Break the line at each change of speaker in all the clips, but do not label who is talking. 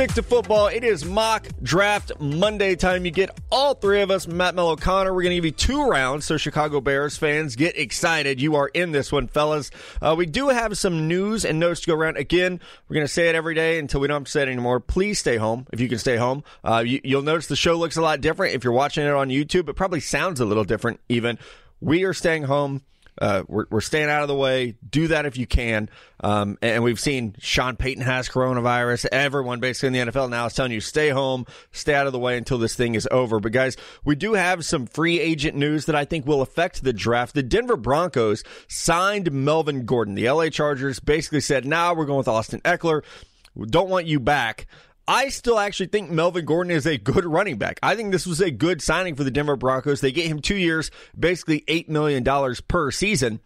Stick to Football, it is mock draft Monday time. You get all three of us, Matt Mello Connor. We're going to give you two rounds, so Chicago Bears fans get excited. You are in this one, fellas. Uh, we do have some news and notes to go around. Again, we're going to say it every day until we don't have to say it anymore. Please stay home if you can stay home. Uh, you, you'll notice the show looks a lot different if you're watching it on YouTube. It probably sounds a little different, even. We are staying home. Uh, we're, we're staying out of the way. Do that if you can. Um, and we've seen Sean Payton has coronavirus. Everyone basically in the NFL now is telling you stay home, stay out of the way until this thing is over. But guys, we do have some free agent news that I think will affect the draft. The Denver Broncos signed Melvin Gordon. The LA Chargers basically said, now nah, we're going with Austin Ekeler. Don't want you back. I still actually think Melvin Gordon is a good running back. I think this was a good signing for the Denver Broncos. They get him two years, basically $8 million per season.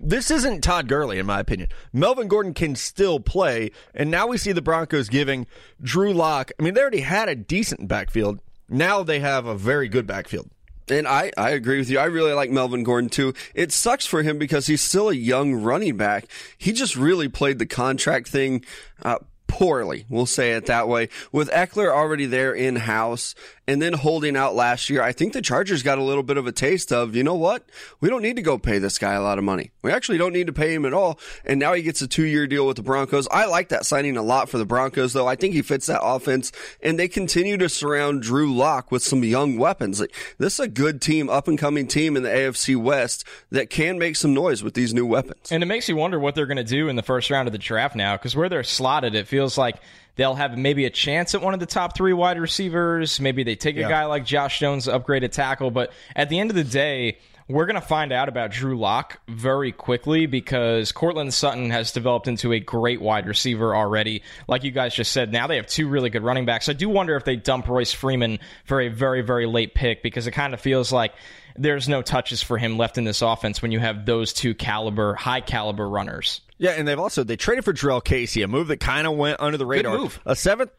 This isn't Todd Gurley, in my opinion. Melvin Gordon can still play, and now we see the Broncos giving Drew Lock. I mean, they already had a decent backfield. Now they have a very good backfield.
And I, I agree with you. I really like Melvin Gordon too. It sucks for him because he's still a young running back. He just really played the contract thing uh, poorly. We'll say it that way. With Ekeler already there in house and then holding out last year, I think the Chargers got a little bit of a taste of, you know what? We don't need to go pay this guy a lot of money. We actually don't need to pay him at all. And now he gets a two year deal with the Broncos. I like that signing a lot for the Broncos, though. I think he fits that offense and they continue to surround Drew Lock with some young weapons. Like, this is a good team, up and coming team in the AFC West that can make some noise with these new weapons.
And it makes you wonder what they're going to do in the first round of the draft now, because where they're slotted, it feels like they'll have maybe a chance at one of the top three wide receivers. Maybe they take a yeah. guy like Josh Jones, upgraded tackle. But at the end of the day, we're going to find out about Drew Lock very quickly because Courtland Sutton has developed into a great wide receiver already. Like you guys just said, now they have two really good running backs. I do wonder if they dump Royce Freeman for a very, very late pick because it kind of feels like there's no touches for him left in this offense when you have those two caliber, high caliber runners.
Yeah, and they've also they traded for Jurrell Casey, a move that kind of went under the radar.
Good move.
A seventh,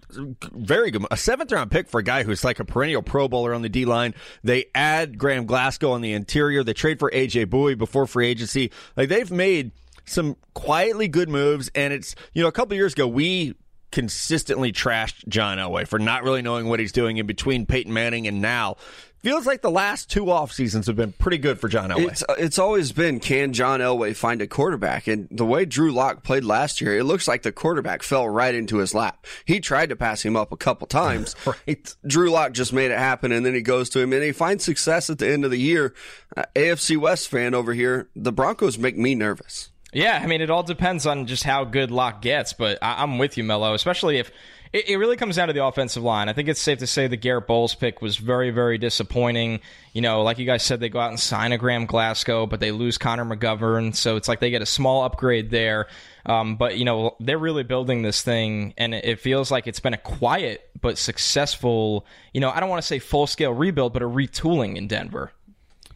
very good, a seventh round pick for a guy who's like a perennial Pro Bowler on the D line. They add Graham Glasgow on the interior. They trade for AJ Bouye before free agency. Like they've made some quietly good moves, and it's you know a couple years ago we consistently trashed John Elway for not really knowing what he's doing in between Peyton Manning and now. Feels like the last two off seasons have been pretty good for John Elway.
It's, it's always been can John Elway find a quarterback? And the way Drew Lock played last year, it looks like the quarterback fell right into his lap. He tried to pass him up a couple times.
right.
Drew Lock just made it happen, and then he goes to him, and he finds success at the end of the year. Uh, AFC West fan over here, the Broncos make me nervous.
Yeah, I mean, it all depends on just how good Lock gets, but I- I'm with you, Mello, especially if it, it, really comes down to the offensive line. I think it's safe to say the Garrett Bolles pick was very, very disappointing. You know, like you guys said, they go out and sign a Graham Glasgow, but they lose Connor McGovern. So it's like they get a small upgrade there. Um, but, you know, they're really building this thing, and it feels like it's been a quiet but successful, you know, I don't want to say full scale rebuild, but a retooling in Denver.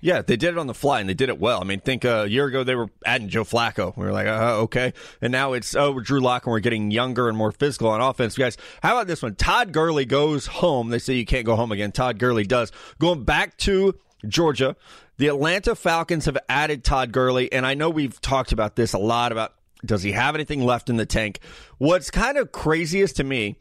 Yeah, they did it on the fly and they did it well. I mean, think uh, a year ago they were adding Joe Flacco. We were like, uh, okay. And now it's, oh, Drew Lock and we're getting younger and more physical on offense. Guys, how about this one? Todd Gurley goes home. They say you can't go home again. Todd Gurley does. Going back to Georgia, the Atlanta Falcons have added Todd Gurley. And I know we've talked about this a lot about does he have anything left in the tank? What's kind of craziest to me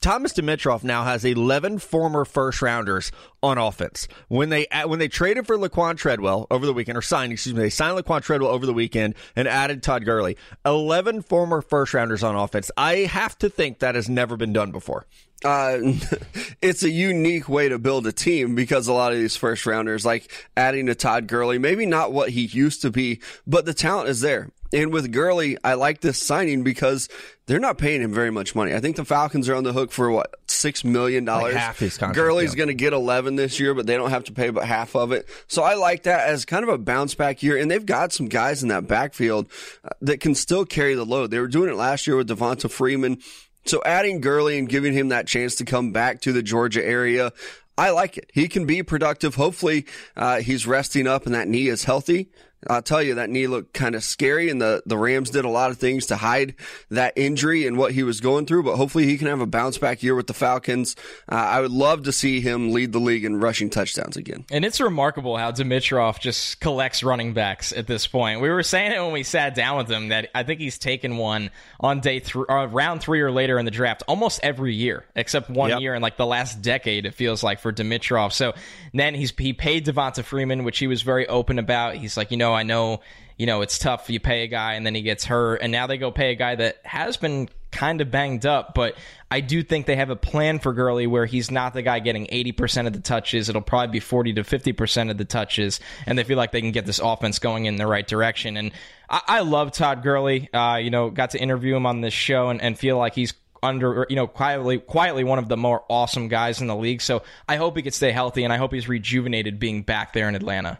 Thomas Dimitroff now has 11 former first rounders on offense. When they uh, when they traded for Laquan Treadwell over the weekend, or signed, excuse me, they signed Laquan Treadwell over the weekend and added Todd Gurley. 11 former first rounders on offense. I have to think that has never been done before.
Uh, it's a unique way to build a team because a lot of these first rounders, like adding to Todd Gurley, maybe not what he used to be, but the talent is there. And with Gurley, I like this signing because they're not paying him very much money. I think the Falcons are on the hook for what six million dollars.
Like half his contract.
Gurley's yeah. going to get eleven this year, but they don't have to pay but half of it. So I like that as kind of a bounce back year. And they've got some guys in that backfield uh, that can still carry the load. They were doing it last year with Devonta Freeman. So adding Gurley and giving him that chance to come back to the Georgia area, I like it. He can be productive. Hopefully, uh, he's resting up and that knee is healthy I'll tell you, that knee looked kind of scary, and the, the Rams did a lot of things to hide that injury and what he was going through, but hopefully he can have a bounce back year with the Falcons. Uh, I would love to see him lead the league in rushing touchdowns again.
And it's remarkable how Dimitroff just collects running backs at this point. We were saying it when we sat down with him that I think he's taken one on day three, uh, round three or later in the draft almost every year, except one yep. year in like the last decade, it feels like, for Dimitroff. So then he's he paid Devonta Freeman, which he was very open about. He's like, you know, I know, you know, it's tough. You pay a guy and then he gets hurt, and now they go pay a guy that has been kind of banged up. But I do think they have a plan for Gurley where he's not the guy getting 80% of the touches. It'll probably be 40 to 50% of the touches, and they feel like they can get this offense going in the right direction. And I, I love Todd Gurley. Uh, you know, got to interview him on this show and, and feel like he's under you know quietly quietly one of the more awesome guys in the league. So I hope he can stay healthy and I hope he's rejuvenated being back there in Atlanta.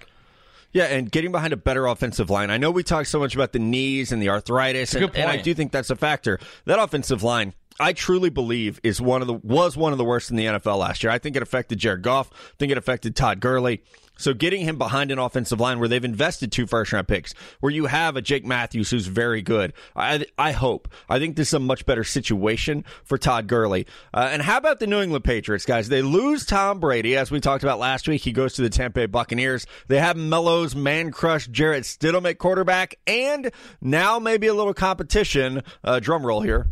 Yeah, and getting behind a better offensive line. I know we talk so much about the knees and the arthritis, and, and, I do think that's a factor. That offensive line, I truly believe, is one of the was one of the worst in the NFL last year. I think it affected Jared Goff. I think it affected Todd Gurley. So getting him behind an offensive line where they've invested two first round picks, where you have a Jake Matthews who's very good, I I hope. I think this is a much better situation for Todd Gurley. Uh, and how about the New England Patriots, guys? They lose Tom Brady, as we talked about last week. He goes to the Tampa Bay Buccaneers. They have Mello's man crush Jarrett Stidham at quarterback, and now maybe a little competition. Uh, drum roll here.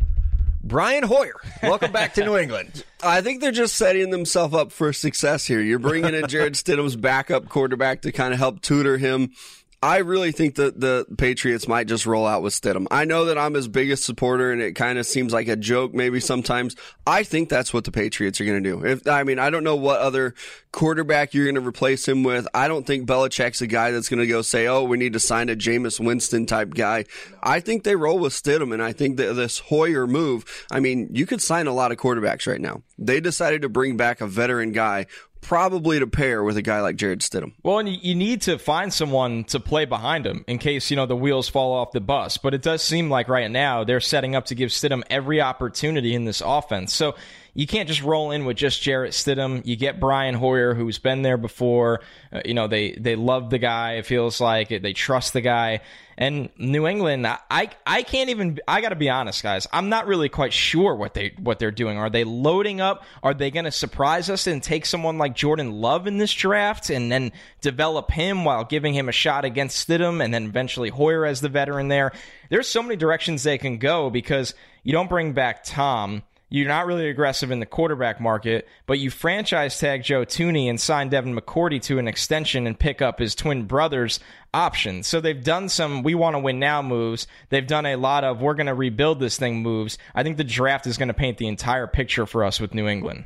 Brian Hoyer, welcome back to New England.
I think they're just setting themselves up for success here. You're bringing in Jarrett Stidham's backup quarterback to kind of help tutor him I really think that the Patriots might just roll out with Stidham. I know that I'm his biggest supporter and it kind of seems like a joke maybe sometimes. I think that's what the Patriots are going to do. If, I mean, I don't know what other quarterback you're going to replace him with. I don't think Belichick's a guy that's going to go say, oh, we need to sign a Jameis Winston type guy. I think they roll with Stidham and I think that this Hoyer move, I mean, you could sign a lot of quarterbacks right now. They decided to bring back a veteran guy probably to pair with a guy like Jarrett Stidham.
Well, and you need to find someone to play behind him in case, you know, the wheels fall off the bus. But it does seem like right now they're setting up to give Stidham every opportunity in this offense. So you can't just roll in with just Jarrett Stidham. You get Brian Hoyer, who's been there before. Uh, you know, they, they love the guy. It feels like. They trust the guy. And New England, I I can't even. I got to be honest, guys. I'm not really quite sure what they what they're doing. Are they loading up? Are they going to surprise us and take someone like Jordan Love in this draft and then develop him while giving him a shot against Stidham and then eventually Hoyer as the veteran there? There's so many directions they can go because you don't bring back Tom. You're not really aggressive in the quarterback market, but you franchise tag Joe Thuney and sign Devin McCourty to an extension and pick up his twin brother's option. So they've done some we want to win now moves. They've done a lot of we're going to rebuild this thing moves. I think the draft is going to paint the entire picture for us with New England.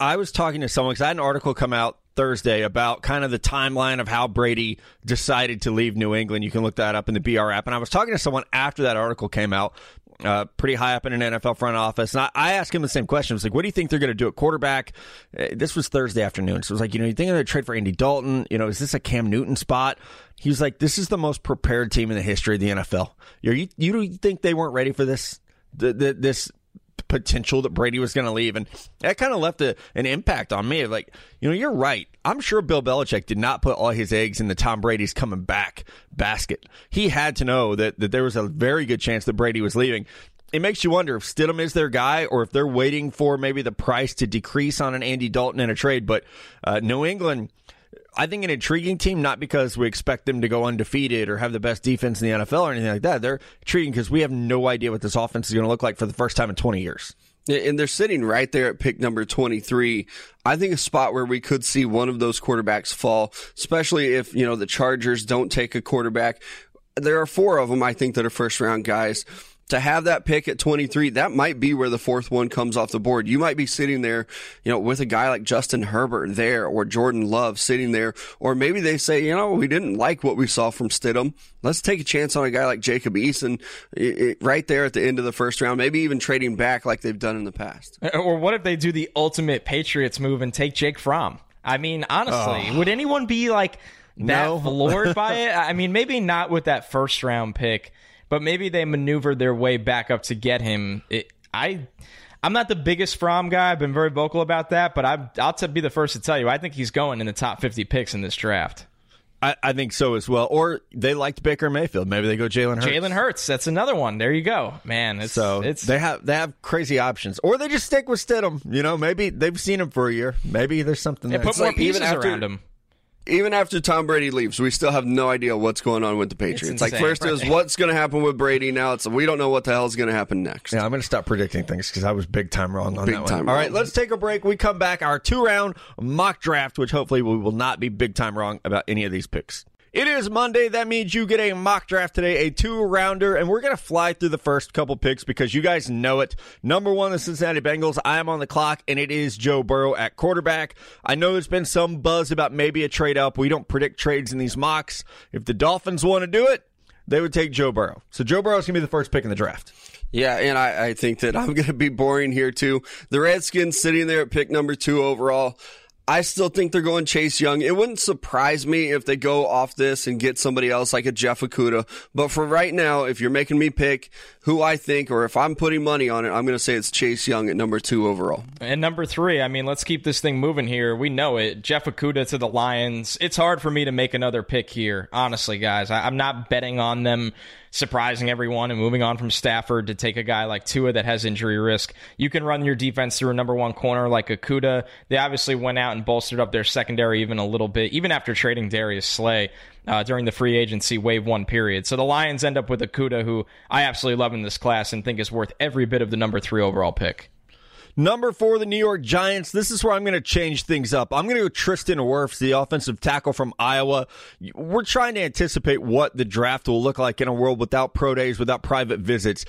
I was talking to someone because I had an article come out Thursday about kind of the timeline of how Brady decided to leave New England. You can look that up in the BR app. And I was talking to someone after that article came out uh, pretty high up in an NFL front office. And I, I asked him the same question. I was like, what do you think they're going to do at quarterback? Uh, this was Thursday afternoon. So it was like, you know, you think they're going to trade for Andy Dalton? You know, is this a Cam Newton spot? He was like, this is the most prepared team in the history of the NFL. You, you, you think they weren't ready for this? The, the, this potential that Brady was going to leave. And that kind of left a, an impact on me. Like, you know, you're right. I'm sure Bill Belichick did not put all his eggs in the Tom Brady's coming back basket. He had to know that, that there was a very good chance that Brady was leaving. It makes you wonder if Stidham is their guy or if they're waiting for maybe the price to decrease on an Andy Dalton in a trade. But uh, New England I think an intriguing team, not because we expect them to go undefeated or have the best defense in the NFL or anything like that. They're intriguing because we have no idea what this offense is going to look like for the first time in 20 years.
And they're sitting right there at pick number 23. I think a spot where we could see one of those quarterbacks fall, especially if, you know, the Chargers don't take a quarterback. There are four of them, I think, that are first round guys to have that pick at 23, that might be where the fourth one comes off the board. You might be sitting there, you know, with a guy like Justin Herbert there or Jordan Love sitting there, or maybe they say, you know, we didn't like what we saw from Stidham. Let's take a chance on a guy like Jacob Eason right there at the end of the first round, maybe even trading back like they've done in the past.
Uh, or what if they do the ultimate Patriots move and take Jake Fromm? I mean, honestly, oh. would anyone be like that no. floored by it? I mean, maybe not with that first round pick but maybe they maneuvered their way back up to get him. It, I. I'm not the biggest Fromm guy. I've been very vocal about that, but I, will be the first to tell you I think he's going in the top 50 picks in this draft.
I, I, think so as well. Or they liked Baker Mayfield. Maybe they go Jalen Hurts.
Jalen Hurts. That's another one. There you go, man. It's,
so
it's
they have they have crazy options, or they just stick with Stidham. You know, maybe they've seen him for a year. Maybe there's something.
They
there.
put
It's
more
like,
pieces
after-
around him.
Even after Tom Brady leaves, we still have no idea what's going on with the Patriots. Like first it was what's going to happen with Brady. Now it's we don't know what the hell is going to happen next.
Yeah, I'm going to stop predicting things because I was big time wrong on
Big
that one.
time
All right,
wrong.
let's take a break. We come back. Our two round mock draft, which hopefully we will not be big time wrong about any of these picks. It is Monday. That means you get a mock draft today, a two rounder, and we're going to fly through the first couple picks because you guys know it. Number one, the Cincinnati Bengals. I am on the clock, and it is Joe Burrow at quarterback. I know there's been some buzz about maybe a trade up. We don't predict trades in these mocks. If the Dolphins want to do it, they would take Joe Burrow. So Joe Burrow is going to be the first pick in the draft.
Yeah, and I, I think that I'm going to be boring here too. The Redskins sitting there at pick number two overall. I still think they're going Chase Young. It wouldn't surprise me if they go off this and get somebody else like a Jeff Okudah. But for right now, if you're making me pick who I think, or if I'm putting money on it, I'm going to say it's Chase Young at number two overall.
And number three, I mean, let's keep this thing moving here. We know it. Jeff Okudah to the Lions. It's hard for me to make another pick here, honestly, guys. I, I'm not betting on them surprising everyone and moving on from Stafford to take a guy like Tua that has injury risk. You can run your defense through a number one corner like Okudah. They obviously went out and bolstered up their secondary even a little bit, even after trading Darius Slay. Uh, during the free agency wave one period. So the Lions end up with Okudah, who I absolutely love in this class and think is worth every bit of the number three overall pick.
Number four, the New York Giants. This is where I'm going to change things up. I'm going to go Tristan Wirfs, the offensive tackle from Iowa. We're trying to anticipate what the draft will look like in a world without pro days, without private visits.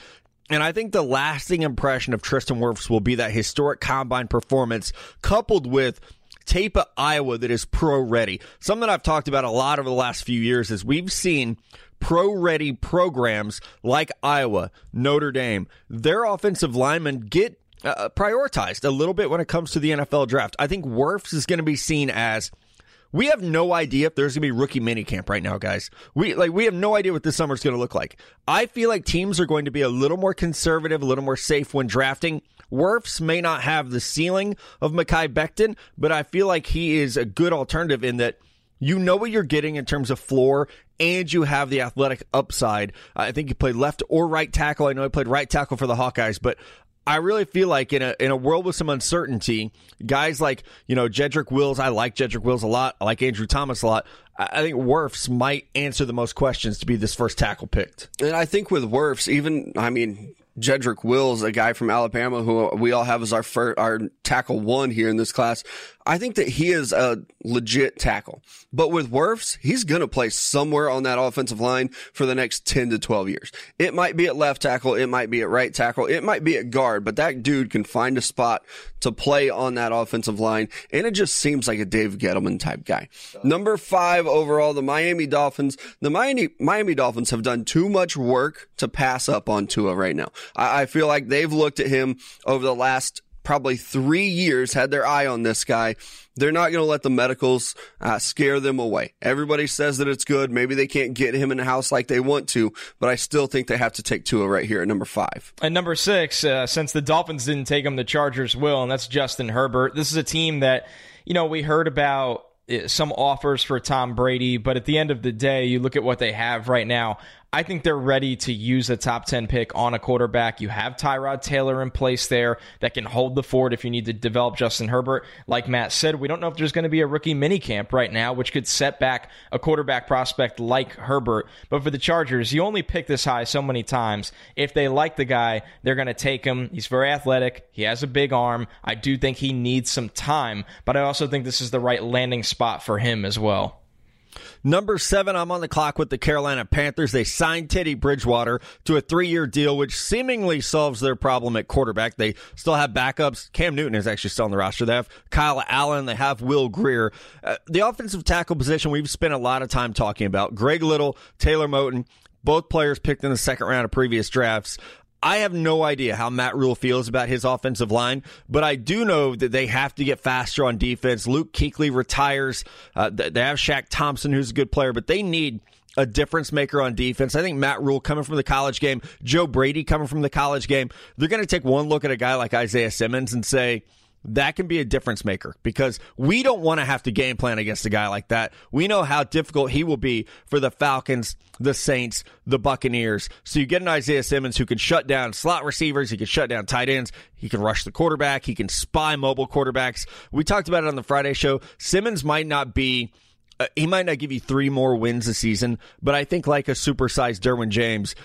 And I think the lasting impression of Tristan Wirfs will be that historic combine performance coupled with tape at Iowa that is pro ready. Something I've talked about a lot over the last few years is we've seen pro ready programs like Iowa, Notre Dame, their offensive linemen get uh, prioritized a little bit when it comes to the NFL draft. I think Wirfs is going to be seen as we have no idea if there's going to be rookie minicamp right now, guys. We like we have no idea what this summer is going to look like. I feel like teams are going to be a little more conservative, a little more safe when drafting. Wirfs may not have the ceiling of Mekhi Becton, but I feel like he is a good alternative in that you know what you're getting in terms of floor and you have the athletic upside. I think he played left or right tackle. I know he played right tackle for the Hawkeyes, but I really feel like in a in a world with some uncertainty, guys like you know Jedrick Wills, I like Jedrick Wills a lot. I like Andrew Thomas a lot. I I think Wirfs might answer the most questions to be this first tackle picked.
And I think with Wirfs, even I mean Jedrick Wills, a guy from Alabama who we all have as our first, our tackle one here in this class. I think that he is a legit tackle. But with Wirfs, he's going to play somewhere on that offensive line for the next 10 to 12 years. It might be at left tackle. It might be at right tackle. It might be at guard, but that dude can find a spot to play on that offensive line. And it just seems like a Dave Gettleman type guy. Number five overall, the Miami Dolphins. The Miami, Miami Dolphins have done too much work to pass up on Tua right now. I, I feel like they've looked at him over the last probably three years, had their eye on this guy. They're not going to let the medicals uh, scare them away. Everybody says that it's good. Maybe they can't get him in the house like they want to, but I still think they have to take Tua right here at number five.
And number six, uh, since the Dolphins didn't take him, the Chargers will, and that's Justin Herbert. This is a team that, you know, we heard about uh, some offers for Tom Brady, but at the end of the day, you look at what they have right now. I think they're ready to use a top 10 pick on a quarterback. You have Tyrod Taylor in place there that can hold the fort if you need to develop Justin Herbert. Like Matt said, we don't know if there's going to be a rookie minicamp right now, which could set back a quarterback prospect like Herbert. But for the Chargers, you only pick this high so many times. If they like the guy, they're going to take him. He's very athletic. He has a big arm. I do think he needs some time, but I also think this is the right landing spot for him as well.
Number seven, I'm on the clock with the Carolina Panthers. They signed Teddy Bridgewater to a three year deal, which seemingly solves their problem at quarterback. They still have backups. Cam Newton is actually still on the roster. They have Kyle Allen. They have Will Grier. Uh, the offensive tackle position, we've spent a lot of time talking about. Greg Little, Taylor Moton, both players picked in the second round of previous drafts. I have no idea how Matt Rhule feels about his offensive line, but I do know that they have to get faster on defense. Luke Kuechly retires. Uh, they have Shaq Thompson, who's a good player, but they need a difference maker on defense. I think Matt Rhule coming from the college game, Joe Brady coming from the college game, they're going to take one look at a guy like Isaiah Simmons and say, that can be a difference maker because we don't want to have to game plan against a guy like that. We know how difficult he will be for the Falcons, the Saints, the Buccaneers. So you get an Isaiah Simmons who can shut down slot receivers, he can shut down tight ends, he can rush the quarterback, he can spy mobile quarterbacks. We talked about it on the Friday show. Simmons might not be uh, he might not give you three more wins a season, but I think like a supersized Derwin James,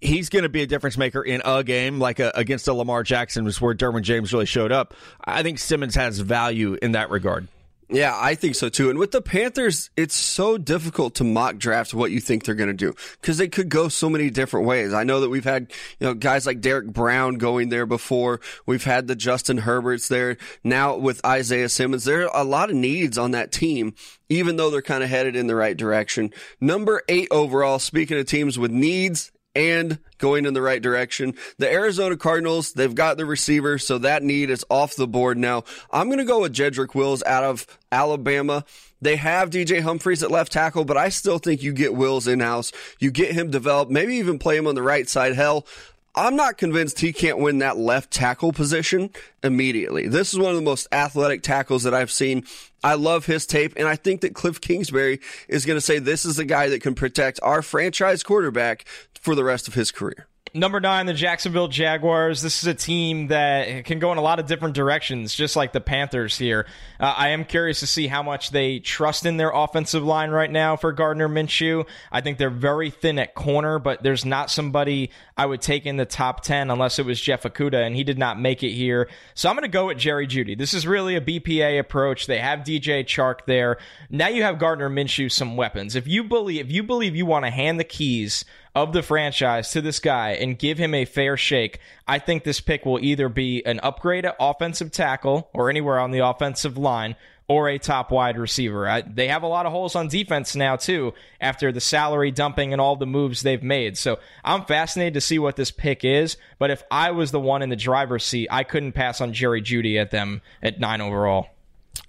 he's going to be a difference maker in a game like a, against a Lamar Jackson, was where Derwin James really showed up. I think Simmons has value in that regard.
Yeah, I think so too. And with the Panthers, it's so difficult to mock draft what you think they're going to do because they could go so many different ways. I know that we've had, you know, guys like Derrick Brown going there before. We've had the Justin Herberts there. Now with Isaiah Simmons, there are a lot of needs on that team, even though they're kind of headed in the right direction. Number eight overall, speaking of teams with needs and going in the right direction. The Arizona Cardinals, they've got the receiver, so that need is off the board now. I'm going to go with Jedrick Wills out of Alabama. They have DJ Humphries at left tackle, but I still think you get Wills in house. You get him developed, maybe even play him on the right side. Hell, I'm not convinced he can't win that left tackle position immediately. This is one of the most athletic tackles that I've seen. I love his tape, and I think that Cliff Kingsbury is going to say this is the guy that can protect our franchise quarterback for the rest of his career.
Number nine, the Jacksonville Jaguars. This is a team that can go in a lot of different directions, just like the Panthers here. Uh, I am curious to see how much they trust in their offensive line right now for Gardner Minshew. I think they're very thin at corner, but there's not somebody I would take in the top 10 unless it was Jeff Okudah, and he did not make it here. So I'm going to go with Jerry Jeudy. This is really a BPA approach. They have DJ Chark there. Now you have Gardner Minshew some weapons. If you believe, if you believe you want to hand the keys of the franchise to this guy and give him a fair shake, I think this pick will either be an upgrade at offensive tackle or anywhere on the offensive line or a top wide receiver. I, they have a lot of holes on defense now, too, after the salary dumping and all the moves they've made. So I'm fascinated to see what this pick is. But if I was the one in the driver's seat, I couldn't pass on Jerry Jeudy at them at nine overall.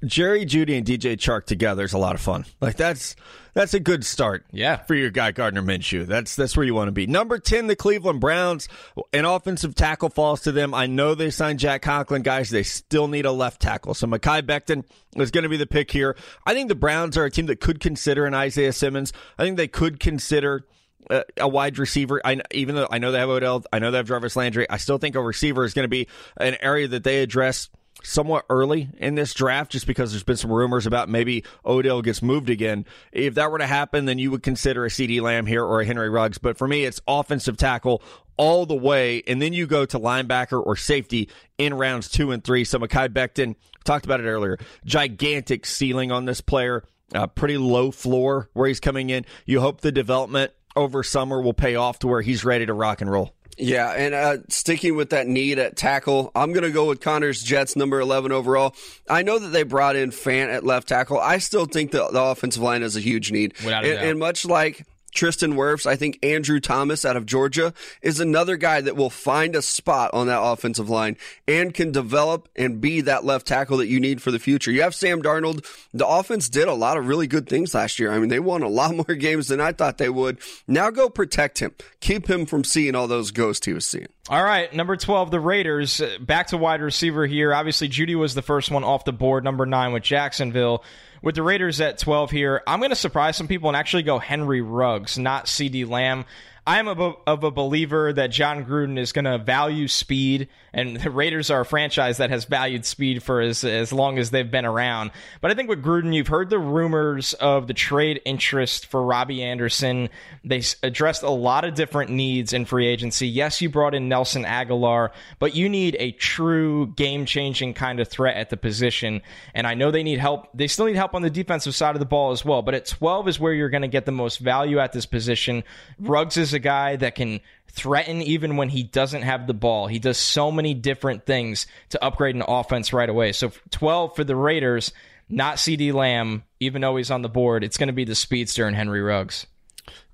Jerry Jeudy, and DJ Chark together is a lot of fun. Like that's that's a good start.
Yeah.
For your guy Gardner Minshew. That's that's where you want to be. Number 10 the Cleveland Browns. An offensive tackle falls to them. I know they signed Jack Conklin guys. They still need a left tackle. So Mekhi Becton is going to be the pick here. I think the Browns are a team that could consider an Isaiah Simmons. I think they could consider a, a wide receiver. I, even though I know they have Odell, I know they have Jarvis Landry. I still think a receiver is going to be an area that they address somewhat early in this draft just because there's been some rumors about maybe Odell gets moved again. If that were to happen, then you would consider a CeeDee Lamb here or a Henry Ruggs. But for me, it's offensive tackle all the way. And then you go to linebacker or safety in rounds two and three. So Mekhi Becton, talked about it earlier, gigantic ceiling on this player, uh, pretty low floor where he's coming in. You hope the development over summer will pay off to where he's ready to rock and roll.
Yeah, and uh, sticking with that need at tackle, I'm going to go with Connor's Jets, number 11 overall. I know that they brought in Fant at left tackle. I still think the, the offensive line is a huge need.
Without
and, and much like Tristan Wirfs, I think Andrew Thomas out of Georgia is another guy that will find a spot on that offensive line and can develop and be that left tackle that you need for the future. You have Sam Darnold. The offense did a lot of really good things last year. I mean, they won a lot more games than I thought they would. Now go protect him. Keep him from seeing all those ghosts he was seeing.
All right, number 12, the Raiders. Back to wide receiver here. Obviously, Jeudy was the first one off the board, number nine with Jacksonville with the Raiders at 12 here, I'm going to surprise some people and actually go Henry Ruggs, not CeeDee Lamb. I'm of a believer that Jon Gruden is going to value speed, and the Raiders are a franchise that has valued speed for as, as long as they've been around. But I think with Gruden, you've heard the rumors of the trade interest for Robby Anderson. They addressed a lot of different needs in free agency. Yes, you brought in Nelson Agholor, but you need a true game changing kind of threat at the position. And I know they need help. They still need help on the defensive side of the ball as well. But at 12 is where you're going to get the most value at this position. Ruggs is a guy that can threaten even when he doesn't have the ball. He does so many different things to upgrade an offense right away. So 12 for the Raiders, not CeeDee Lamb, even though he's on the board. It's going to be the speedster and Henry Ruggs.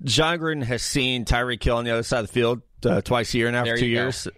Jon Gruden has seen Tyreek Hill on the other side of the field uh, twice a year now for two years.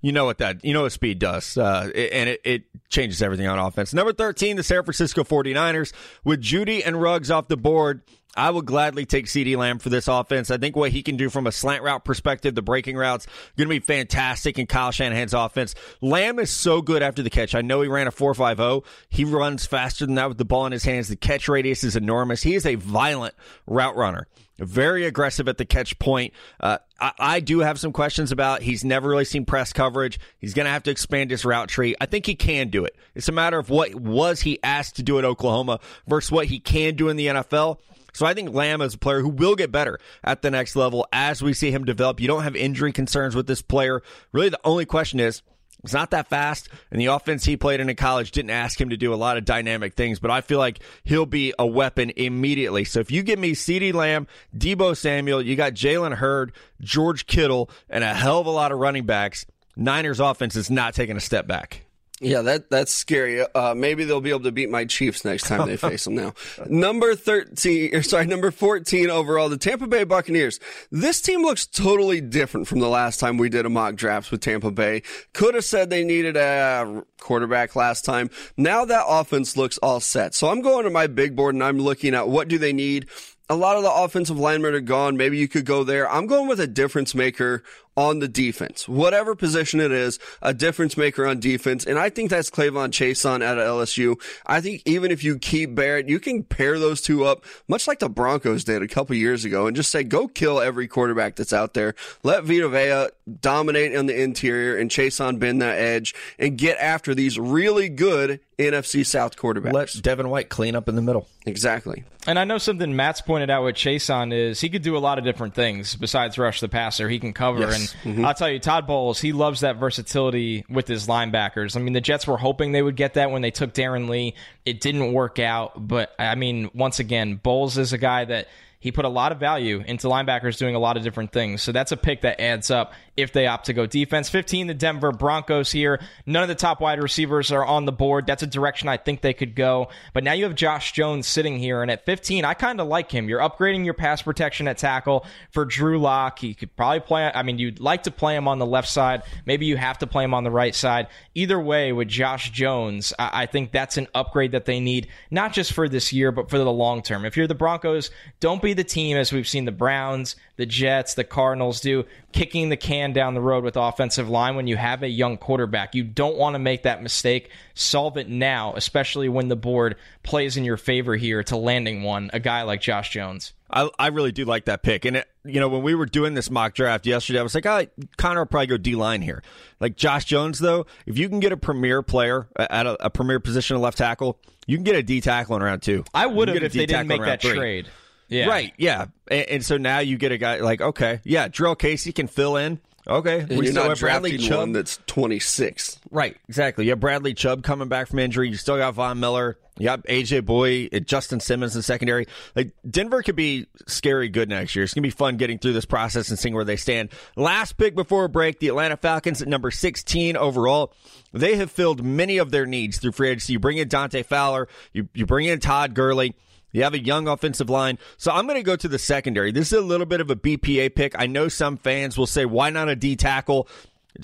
You know what that you know what speed does, uh, and it, it changes everything on offense. Number thirteen, the San Francisco 49ers with Jeudy and Ruggs off the board. I would gladly take CeeDee Lamb for this offense. I think what he can do from a slant route perspective, the breaking routes, going to be fantastic in Kyle Shanahan's offense. Lamb is so good after the catch. I know he ran a 4.50. He runs faster than that with the ball in his hands. The catch radius is enormous. He is a violent route runner very aggressive at the catch point. Uh, I, I, do have some questions about. He's never really seen press coverage. He's going to have to expand his route tree. I think he can do it. It's a matter of what was he asked to do at Oklahoma versus what he can do in the NFL. So I think Lamb is a player who will get better at the next level as we see him develop. You don't have injury concerns with this player. Really, the only question is it's not that fast, and the offense he played in in college didn't ask him to do a lot of dynamic things, but I feel like he'll be a weapon immediately. So if you give me CeeDee Lamb, Deebo Samuel, you got Jalen Hurd, George Kittle, and a hell of a lot of running backs, Niners offense is not taking a step back.
Yeah, that that's scary. Uh, maybe they'll be able to beat my Chiefs next time they face them. Now, number thirteen, or sorry, number fourteen overall, the Tampa Bay Buccaneers. This team looks totally different from the last time we did a mock draft with Tampa Bay. Could have said they needed a quarterback last time. Now that offense looks all set. So I'm going to my big board and I'm looking at what do they need a lot of the offensive linemen are gone. Maybe you could go there. I'm going with a difference maker on the defense, whatever position it is, a difference maker on defense. And I think that's Clavon K'Lavon Chaisson at LSU. I think even if you keep Barrett, you can pair those two up, much like the Broncos did a couple years ago, and just say, go kill every quarterback that's out there. Let Vita Vea dominate on the interior and Chaisson bend that edge and get after these really good NFC South quarterbacks.
Let Devin White clean up in the middle.
Exactly.
And I know something Matt's pointed out with Chaisson is he could do a lot of different things besides rush the passer. He can cover yes. and Mm-hmm. I'll tell you, Todd Bowles, he loves that versatility with his linebackers. I mean, the Jets were hoping they would get that when they took Darron Lee. It didn't work out, but I mean, once again, Bowles is a guy that he put a lot of value into linebackers doing a lot of different things. So that's a pick that adds up if they opt to go defense. 15, the Denver Broncos here. None of the top wide receivers are on the board. That's a direction I think they could go. But now you have Josh Jones sitting here, and at 15, I kind of like him. You're upgrading your pass protection at tackle for Drew Lock. He could probably play, I mean, you'd like to play him on the left side. Maybe you have to play him on the right side. Either way, with Josh Jones, I, I think that's an upgrade that they need, not just for this year, but for the long term. If you're the Broncos, don't be the team as we've seen the Browns, the Jets, the Cardinals do, kicking the can down the road with offensive line when you have a young quarterback. You don't want to make that mistake. Solve it now, especially when the board plays in your favor here to landing one, a guy like Josh Jones.
I, I really do like that pick. And, it, you know, when we were doing this mock draft yesterday, I was like, oh, Connor will probably go D line here. Like Josh Jones, though, if you can get a premier player at a, a premier position of left tackle, you can get a D tackle in round two.
I would have if they didn't make that three. trade.
Yeah. Right. Yeah. And, and, so now you get a guy like, okay, yeah, Jurrell Casey can fill in. Okay.
And we you're still not Bradley Chubb. one that's 26.
Right. Exactly. You have Bradley Chubb coming back from injury. You still got Von Miller. You got AJ Bouye, Justin Simmons in secondary. Like Denver could be scary good next year. It's gonna be fun getting through this process and seeing where they stand. Last pick before break, the Atlanta Falcons at number 16 overall. They have filled many of their needs through free agency. You bring in Dante Fowler. You you bring in Todd Gurley. You have a young offensive line. So I'm going to go to the secondary. This is a little bit of a BPA pick. I know some fans will say, why not a D tackle?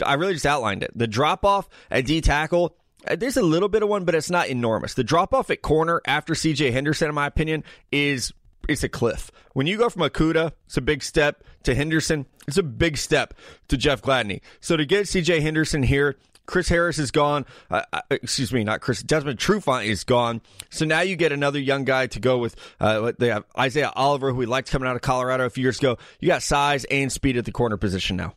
I really just outlined it. The drop off at D tackle, uh, there's a little bit of one, but it's not enormous. The drop off at corner after CJ Henderson, in my opinion, is it's a cliff. When you go from Okudah, it's a big step to Henderson. It's a big step to Jeff Gladney. So to get CJ Henderson here, Chris Harris is gone. Uh, uh, excuse me, not Chris. Desmond Trufant is gone. So now you get another young guy to go with. Uh, they have Isaiah Oliver, who we liked coming out of Colorado a few years ago. You got size and speed at the corner position now.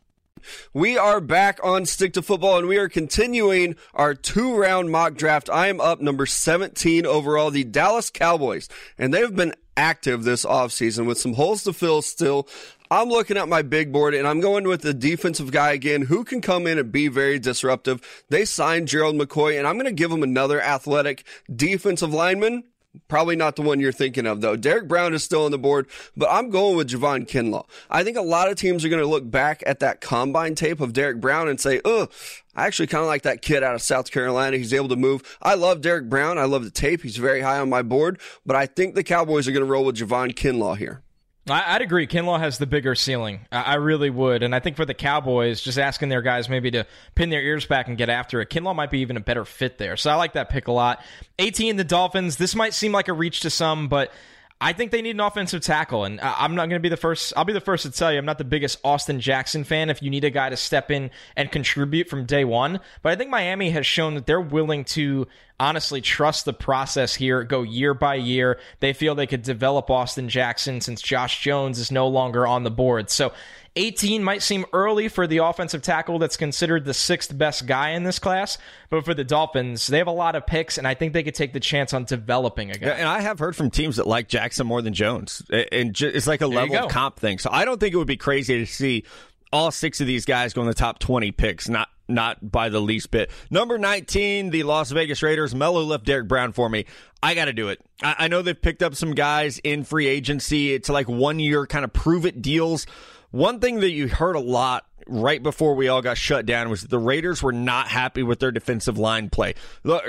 We are back on Stick to Football and we are continuing our two round mock draft. I am up number 17 overall, the Dallas Cowboys. And they've been active this offseason with some holes to fill still. I'm looking at my big board and I'm going with the defensive guy again who can come in and be very disruptive. They signed Gerald McCoy and I'm going to give him another athletic defensive lineman. Probably not the one you're thinking of though. Derrick Brown is still on the board, but I'm going with Javon Kinlaw. I think a lot of teams are going to look back at that combine tape of Derrick Brown and say, "Ugh, I actually kind of like that kid out of South Carolina. He's able to move. I love Derrick Brown. I love the tape. He's very high on my board, but I think the Cowboys are going to roll with Javon Kinlaw here."
I'd agree. Kinlaw has the bigger ceiling. I really would. And I think for the Cowboys, just asking their guys maybe to pin their ears back and get after it, Kinlaw might be even a better fit there. So I like that pick a lot. 18, the Dolphins. This might seem like a reach to some, but I think they need an offensive tackle, and I'm not going to be the first. I'll be the first to tell you I'm not the biggest Austin Jackson fan. If you need a guy to step in and contribute from day one, but I think Miami has shown that they're willing to honestly trust the process here, go year by year. They feel they could develop Austin Jackson since Josh Jones is no longer on the board. So 18 might seem early for the offensive tackle that's considered the sixth best guy in this class, but for the Dolphins, they have a lot of picks, and I think they could take the chance on developing a guy.
And I have heard from teams that like Jackson more than Jones, and it's like a level of comp thing. So I don't think it would be crazy to see all six of these guys go in the top 20 picks, not not by the least bit. Number 19, the Las Vegas Raiders. Mello left Derrick Brown for me. I got to do it. I, I know they've picked up some guys in free agency. It's like one year kind of prove it deals. One thing that you heard a lot right before we all got shut down was the Raiders were not happy with their defensive line play,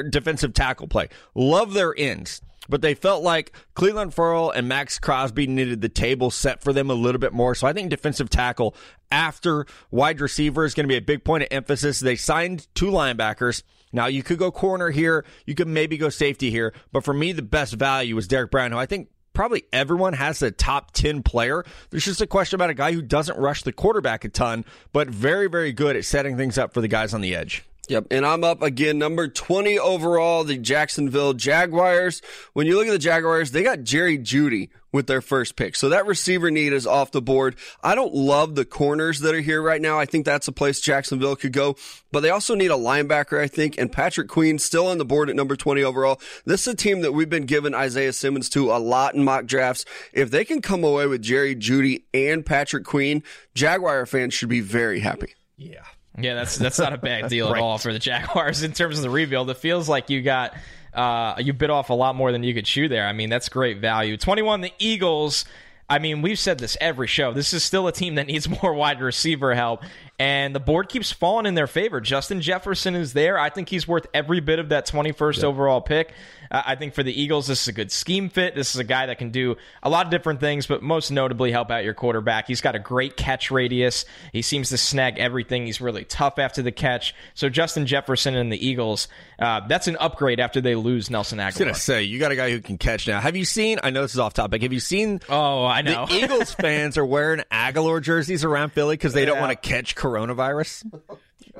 defensive tackle play. Love their ends, but they felt like Clelin Ferrell and Maxx Crosby needed the table set for them a little bit more. So I think defensive tackle after wide receiver is going to be a big point of emphasis. They signed two linebackers. Now you could go corner here, you could maybe go safety here, but for me the best value is Derrick Brown, who I think probably everyone has a top 10 player. There's just a question about a guy who doesn't rush the quarterback a ton, but very, very good at setting things up for the guys on the edge.
Yep, and I'm up again, number 20 overall, the Jacksonville Jaguars. When you look at the Jaguars, they got Jerry Jeudy with their first pick. So that receiver need is off the board. I don't love the corners that are here right now. I think that's a place Jacksonville could go, but they also need a linebacker, I think, and Patrick Queen still on the board at number 20 overall. This is a team that we've been giving Isaiah Simmons to a lot in mock drafts. If they can come away with Jerry Jeudy and Patrick Queen, Jaguar fans should be very happy.
Yeah.
Yeah, that's that's not a bad deal right. at all for the Jaguars in terms of the rebuild. It feels like you got uh, you bit off a lot more than you could chew there. I mean, that's great value. Twenty one, the Eagles. I mean, we've said this every show. This is still a team that needs more wide receiver help, and the board keeps falling in their favor. Justin Jefferson is there. I think he's worth every bit of that 21st yeah. overall pick. Uh, I think for the Eagles, this is a good scheme fit. This is a guy that can do a lot of different things, but most notably help out your quarterback. He's got a great catch radius. He seems to snag everything. He's really tough after the catch. So Justin Jefferson and the Eagles, uh, that's an upgrade after they lose Nelson Agholor. I was
going to say, you got a guy who can catch now. Have you seen, I know this is off topic, have you seen?
Oh, I know.
The Eagles fans are wearing Agholor jerseys around Philly because they yeah. don't want to catch coronavirus.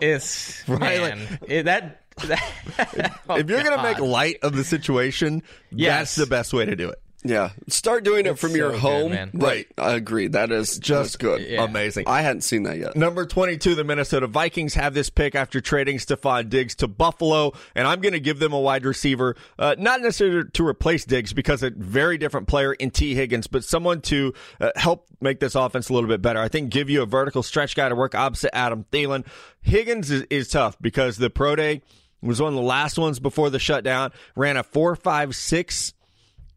It's right, man, like, it, that
oh, if you're going to make light of the situation, yes. that's the best way to do it.
Yeah, start doing it from so your home. Good, right, I agree. That is just good,
yeah. amazing.
I hadn't seen that yet.
Number twenty-two, the Minnesota Vikings have this pick after trading Stefon Diggs to Buffalo, and I'm going to give them a wide receiver, uh, not necessarily to replace Diggs because a very different player in Tee Higgins, but someone to uh, help make this offense a little bit better. I think give you a vertical stretch guy to work opposite Adam Thielen. Higgins is, is tough because the pro day was one of the last ones before the shutdown. Ran a four five six.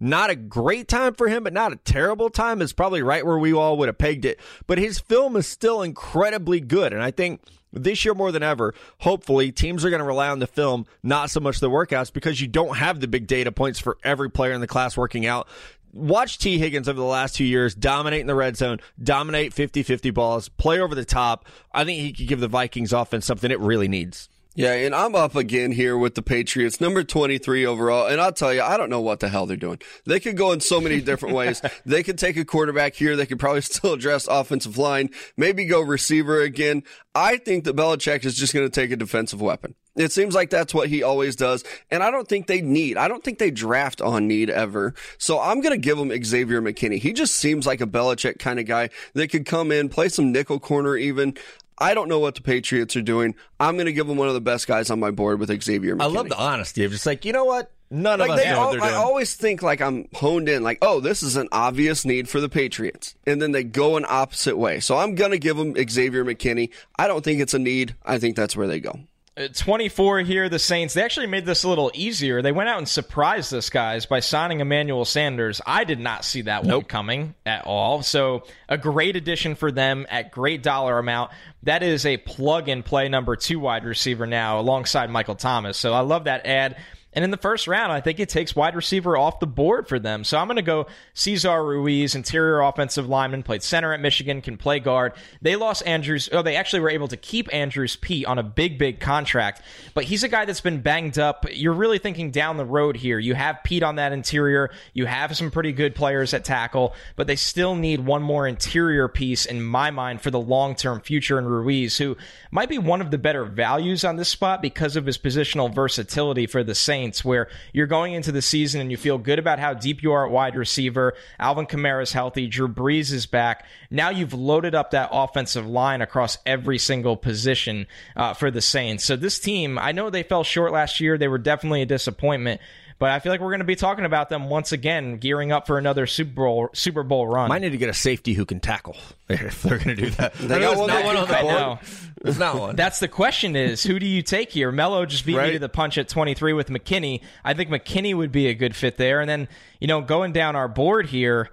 Not a great time for him, but not a terrible time. It's probably right where we all would have pegged it. But his film is still incredibly good. And I think this year more than ever, hopefully, teams are going to rely on the film, not so much the workouts, because you don't have the big data points for every player in the class working out. Watch Tee Higgins over the last two years dominate in the red zone, dominate 50 50 balls, play over the top. I think he could give the Vikings offense something it really needs.
Yeah, and I'm up again here with the Patriots, number 23 overall. And I'll tell you, I don't know what the hell they're doing. They could go in so many different ways. They could take a quarterback here. They could probably still address offensive line, maybe go receiver again. I think that Belichick is just going to take a defensive weapon. It seems like that's what he always does. And I don't think they need, I don't think they draft on need ever. So I'm going to give him Xavier McKinney. He just seems like a Belichick kind of guy that could come in, play some nickel corner even. I don't know what the Patriots are doing. I'm going to give them one of the best guys on my board with Xavier. McKinney. I
love the honesty of just like you know what. None
like
of us know
all,
what they're doing.
I always think like I'm honed in, like, oh, this is an obvious need for the Patriots, and then they go an opposite way. So I'm gonna give them Xavier McKinney. I don't think it's a need. I think that's where they go.
Uh, 24 here, the Saints. They actually made this a little easier. They went out and surprised us guys by signing Emmanuel Sanders. I did not see that nope. one coming at all. So, a great addition for them at great dollar amount. That is a plug and play number two wide receiver now alongside Michael Thomas. So, I love that ad. And in the first round, I think it takes wide receiver off the board for them. So I'm going to go Cesar Ruiz, interior offensive lineman, played center at Michigan, can play guard. They lost Andrus. Oh, they actually were able to keep Andrus Peat on a big, big contract. But he's a guy that's been banged up. You're really thinking down the road here. You have Peat on that interior. You have some pretty good players at tackle, but they still need one more interior piece in my mind for the long term future in Ruiz, who might be one of the better values on this spot because of his positional versatility for the Saints. Saints, where you're going into the season and you feel good about how deep you are at wide receiver. Alvin Kamara is healthy. Drew Brees is back. Now you've loaded up that offensive line across every single position uh, for the Saints. So this team, I know they fell short last year. They were definitely a disappointment. But I feel like we're going to be talking about them once again, gearing up for another Super Bowl Super Bowl run.
Might need to get a safety who can tackle if they're going to do that.
They got one
not
one on the board.
There's not one.
That's the question: is who do you take here? Mello just beat
Right.
me to the punch at 23 with McKinney. I think McKinney would be a good fit there. And then you know, going down our board here.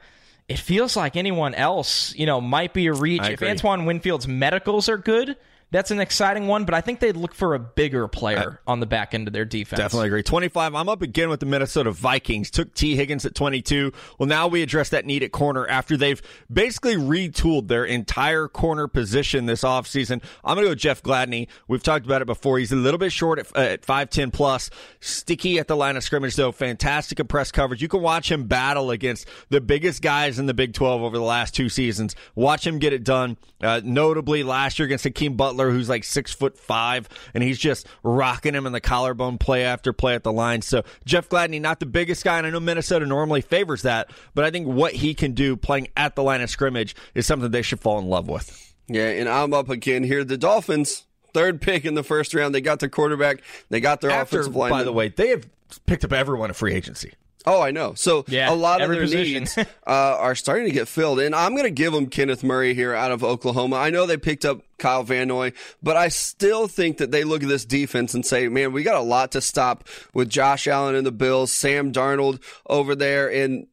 It feels like anyone else, you know, might be a reach. If. Antoine Winfield's medicals are good, that's an exciting one. But I think they'd look for a bigger player on the back end of their defense.
Definitely agree. 25. I'm up again with the Minnesota Vikings. Took T. Higgins at 22. Well, now we address that need at corner after they've basically retooled their entire corner position this offseason. I'm going to go Jeff Gladney. We've talked about it before. He's a little bit short at, at 5'10 plus. Sticky at the line of scrimmage, though. Fantastic in press coverage. You can watch him battle against the biggest guys in the Big 12 over the last two seasons. Watch him get it done. Uh, notably, last year against Hakeem Butler, who's like six foot five, and he's just rocking him in the collarbone play after play at the line. So Jeff Gladney, not the biggest guy, and I know Minnesota normally favors that, but I think what he can do playing at the line of scrimmage is something they should fall in love with.
Yeah, and I'm up again here. The Dolphins, third pick in the first round. They got their quarterback. They got their
After,
offensive line.
by the way, they have picked up everyone at free agency.
Oh, I know. So
Yeah,
a lot of their
position.
needs uh, are starting to get filled. And I'm going to give them Kenneth Murray here out of Oklahoma. I know they picked up Kyle Van Noy, but I still think that they look at this defense and say, man, we got a lot to stop with Josh Allen and the Bills, Sam Darnold over there, and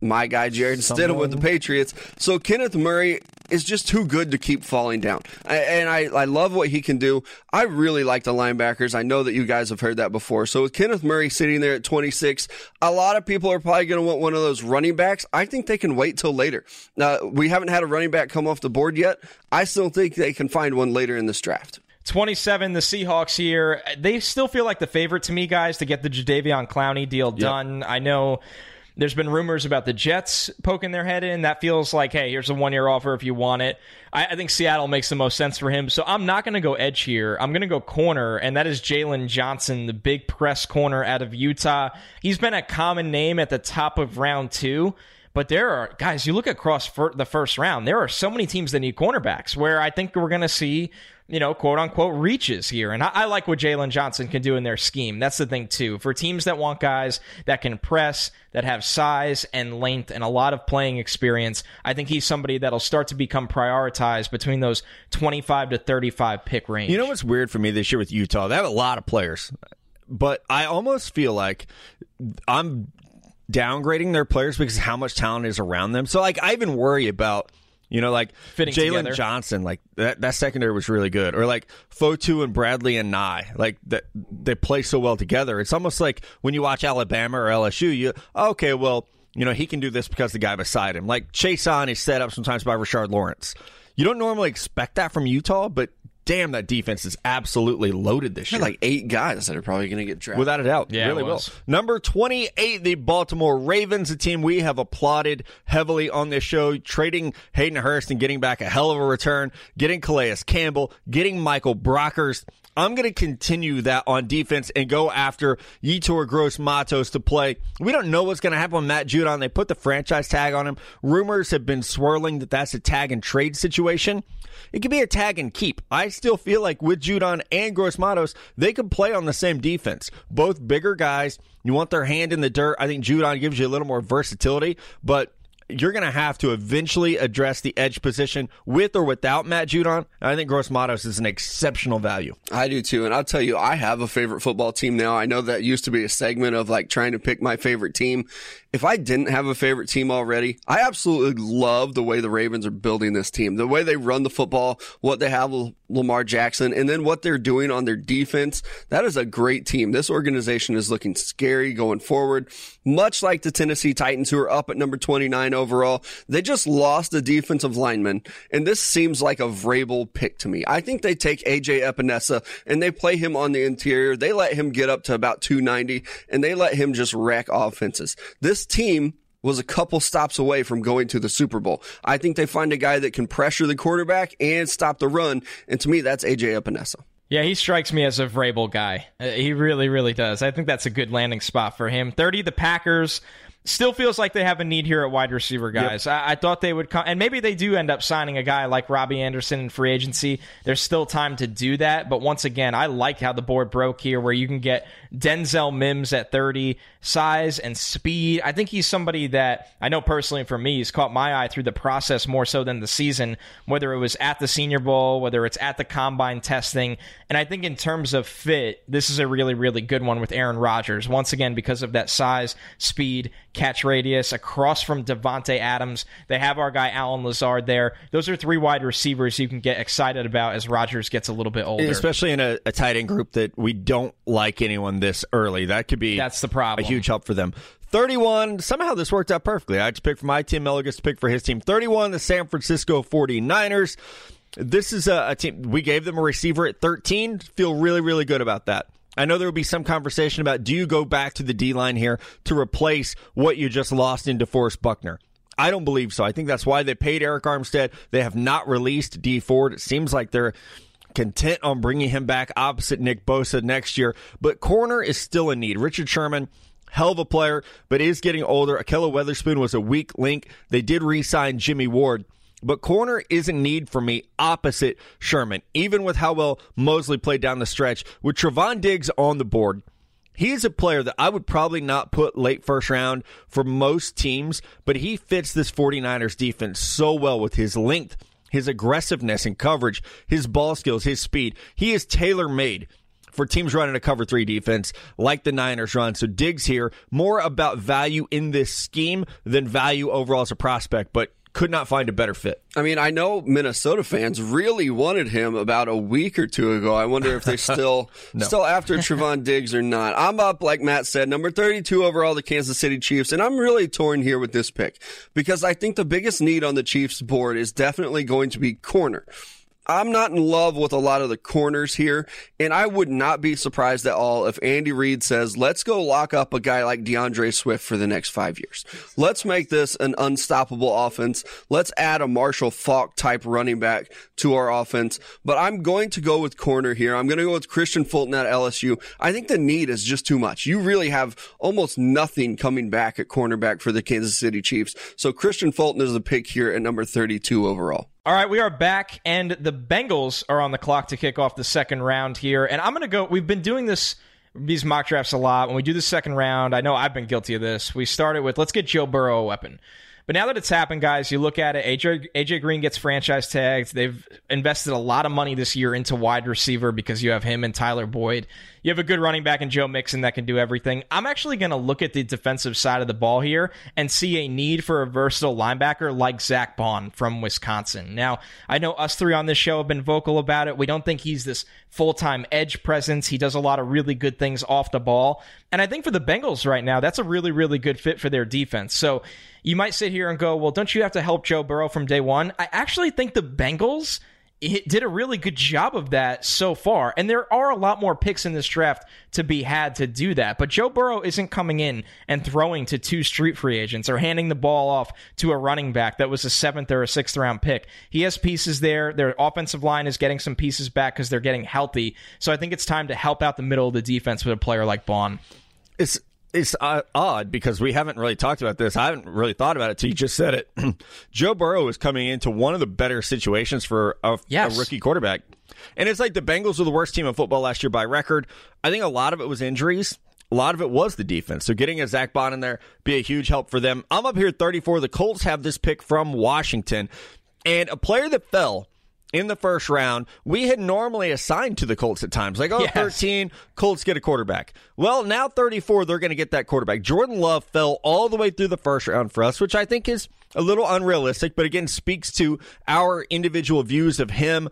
my guy Jarrett Stidham with the Patriots. So Kenneth Murray is just too good to keep falling down. I, and I, I love what he can do. I really like the linebackers. I know that you guys have heard that before. So with Kenneth Murray sitting there at 26, a lot of people are probably going to want one of those running backs. I think they can wait till later. Uh, we haven't had a running back come off the board yet. I still think they can find one later in this draft.
27, the Seahawks here. They still feel like the favorite to me, guys, to get the Jadeveon Clowney deal done. I know there's been rumors about the Jets poking their head in. That feels like, hey, here's a one year offer if you want it. I, I think Seattle makes the most sense for him. So I'm not going to go edge here. I'm going to go corner, and that is Jaylon Johnson, the big press corner out of Utah. He's been a common name at the top of round two. But there are guys. You look across the first round. There are so many teams that need cornerbacks. Where I think we're going to see, you know, quote unquote reaches here. And I, I like what Jaylon Johnson can do in their scheme. That's the thing too. For teams that want guys that can press, that have size and length and a lot of playing experience, I think he's somebody that'll start to become prioritized between those 25 to 35 pick range.
You know what's weird for me this year with Utah? They have a lot of players, but I almost feel like I'm downgrading their players because how much talent is around them. So like I even worry about you know like
Jaylon.
Johnson like that that secondary was really good or like Fotu and Bradlee Anae like that they play so well together. It's almost like when you watch Alabama or LSU you okay well you know he can do this because the guy beside him like Chaisson is set up sometimes by Rashard Lawrence. You don't normally expect that from Utah, but damn that defense is absolutely loaded this year.
Like eight guys that are probably going to get drafted.
Without a doubt.
Yeah,
really will. Number 28, the Baltimore Ravens, a team we have applauded heavily on this show, trading Hayden Hurst and getting back a hell of a return, getting Calais Campbell, getting Michael Brockers. I'm going to continue that on defense and go after Yetur Gross Matos to play. We don't know what's going to happen with Matt Judon. They put the franchise tag on him. Rumors have been swirling that that's a tag and trade situation. It could be a tag and keep. I still feel like with Judon and Gross Matos, they could play on the same defense. Both bigger guys. You want their hand in the dirt. I think Judon gives you a little more versatility, but you're going to have to eventually address the edge position with or without Matt Judon. I think Gross Matos is an exceptional value.
I do too. And I'll tell you, I have a favorite football team now. I know that used to be a segment of like trying to pick my favorite team. If I didn't have a favorite team already, I absolutely love the way the Ravens are building this team, the way they run the football, what they have with Lamar Jackson, and then what they're doing on their defense. That is a great team. This organization is looking scary going forward, much like the Tennessee Titans, who are up at number 29 overall. They just lost a defensive lineman, and this seems like a Vrabel pick to me. I think they take AJ Epenesa and they play him on the interior. They let him get up to about 290, and they let him just wreck offenses. This team was a couple stops away from going to the Super Bowl. I think they find a guy that can pressure the quarterback and stop the run. And to me, that's AJ Epenesa.
Yeah, he strikes me as a Vrabel guy. Uh, he really, really does. I think that's a good landing spot for him. 30, the Packers. Still feels like they have a need here at wide receiver, guys. Yep. I, I, thought they would come, and maybe they do end up signing a guy like Robby Anderson in free agency. There's still time to do that, but once again, I like how the board broke here, where you can get Denzel Mims at 30, size and speed. I think he's somebody that I know personally for me, he's caught my eye through the process more so than the season, whether it was at the Senior Bowl, whether it's at the combine testing. And I think in terms of fit, this is a really, really good one with Aaron Rodgers. Once again, because of that size, speed, catch radius across from Davante Adams. They have our guy Allen Lazard there. Those are three wide receivers you can get excited about as Rodgers gets a little bit older.
Especially in a, a tight end group that we don't like anyone this early. That could be
That's the problem.
a huge help for them. 31, somehow this worked out perfectly. I just to pick for my team. Miller gets to pick for his team. 31, the San Francisco 49ers. This is a, a team, we gave them a receiver at 13. Feel really, really good about that. I know there will be some conversation about do you go back to the D line here to replace what you just lost in DeForest Buckner? I don't believe so. I think that's why they paid Arik Armstead. They have not released D Ford. It seems like they're content on bringing him back opposite Nick Bosa next year. But corner is still in need. Richard Sherman, hell of a player, but is getting older. Ahkello Witherspoon was a weak link. They did re sign Jimmy Ward. But corner is in need for me opposite Sherman, even with how well Moseley played down the stretch. With Trevon Diggs on the board, he's a player that I would probably not put late first round for most teams, but he fits this 49ers defense so well with his length, his aggressiveness and coverage, his ball skills, his speed. He is tailor made for teams running a cover three defense like the Niners run. So Diggs here, more about value in this scheme than value overall as a prospect, but could not find a better fit.
I mean, I know Minnesota fans really wanted him about a week or two ago. I wonder if they're still no. still after Trevon Diggs or not. I'm up, like Matt said, number 32 overall, the Kansas City Chiefs, and I'm really torn here with this pick because I think the biggest need on the Chiefs board is definitely going to be corner. I'm not in love with a lot of the corners here, and I would not be surprised at all if Andy Reid says, let's go lock up a guy like D'Andre Swift for the next five years. Let's make this an unstoppable offense. Let's add a Marshall Faulk type running back to our offense. But I'm going to go with corner here. I'm going to go with Kristian Fulton at LSU. I think the need is just too much. You really have almost nothing coming back at cornerback for the Kansas City Chiefs. So Kristian Fulton is the pick here at number 32 overall.
All right, we are back, and the Bengals are on the clock to kick off the second round here. And I'm going to go. We've been doing this these mock drafts a lot. When we do the second round, I know I've been guilty of this. We started with let's get Joe Burrow a weapon. But now that it's happened, guys, you look at it. AJ, AJ Green gets franchise tagged. They've invested a lot of money this year into wide receiver because you have him and Tyler Boyd. You have a good running back in Joe Mixon that can do everything. I'm actually going to look at the defensive side of the ball here and see a need for a versatile linebacker like Zach Baun from Wisconsin. Now, I know us three on this show have been vocal about it. We don't think he's this full time edge presence. He does a lot of really good things off the ball. And I think for the Bengals right now, that's a really, really good fit for their defense. So you might sit here and go, well, don't you have to help Joe Burrow from day one? I actually think the Bengals it did a really good job of that so far. And there are a lot more picks in this draft to be had to do that. But Joe Burrow isn't coming in and throwing to two street free agents or handing the ball off to a running back that was a seventh or a sixth round pick. He has pieces there. Their offensive line is getting some pieces back because they're getting healthy. So I think it's time to help out the middle of the defense with a player like Baun.
It's it's uh, odd because we haven't really talked about this. I haven't really thought about it till you just said it. Joe Burrow is coming into one of the better situations for a, yes. a, rookie quarterback. And it's like the Bengals were the worst team in football last year by record. I think a lot of it was injuries. a lot of it was the defense. So getting a Zach Baun in there be a huge help for them. I'm up here 34. The Colts have this pick from Washington, and a player that fell in the first round, we had normally assigned to the Colts at times. Like, oh, yes. 13, Colts get a quarterback. Well, now 34, they're going to get that quarterback. Jordan Love fell all the way through the first round for us, which I think is a little unrealistic, but again, speaks to our individual views of him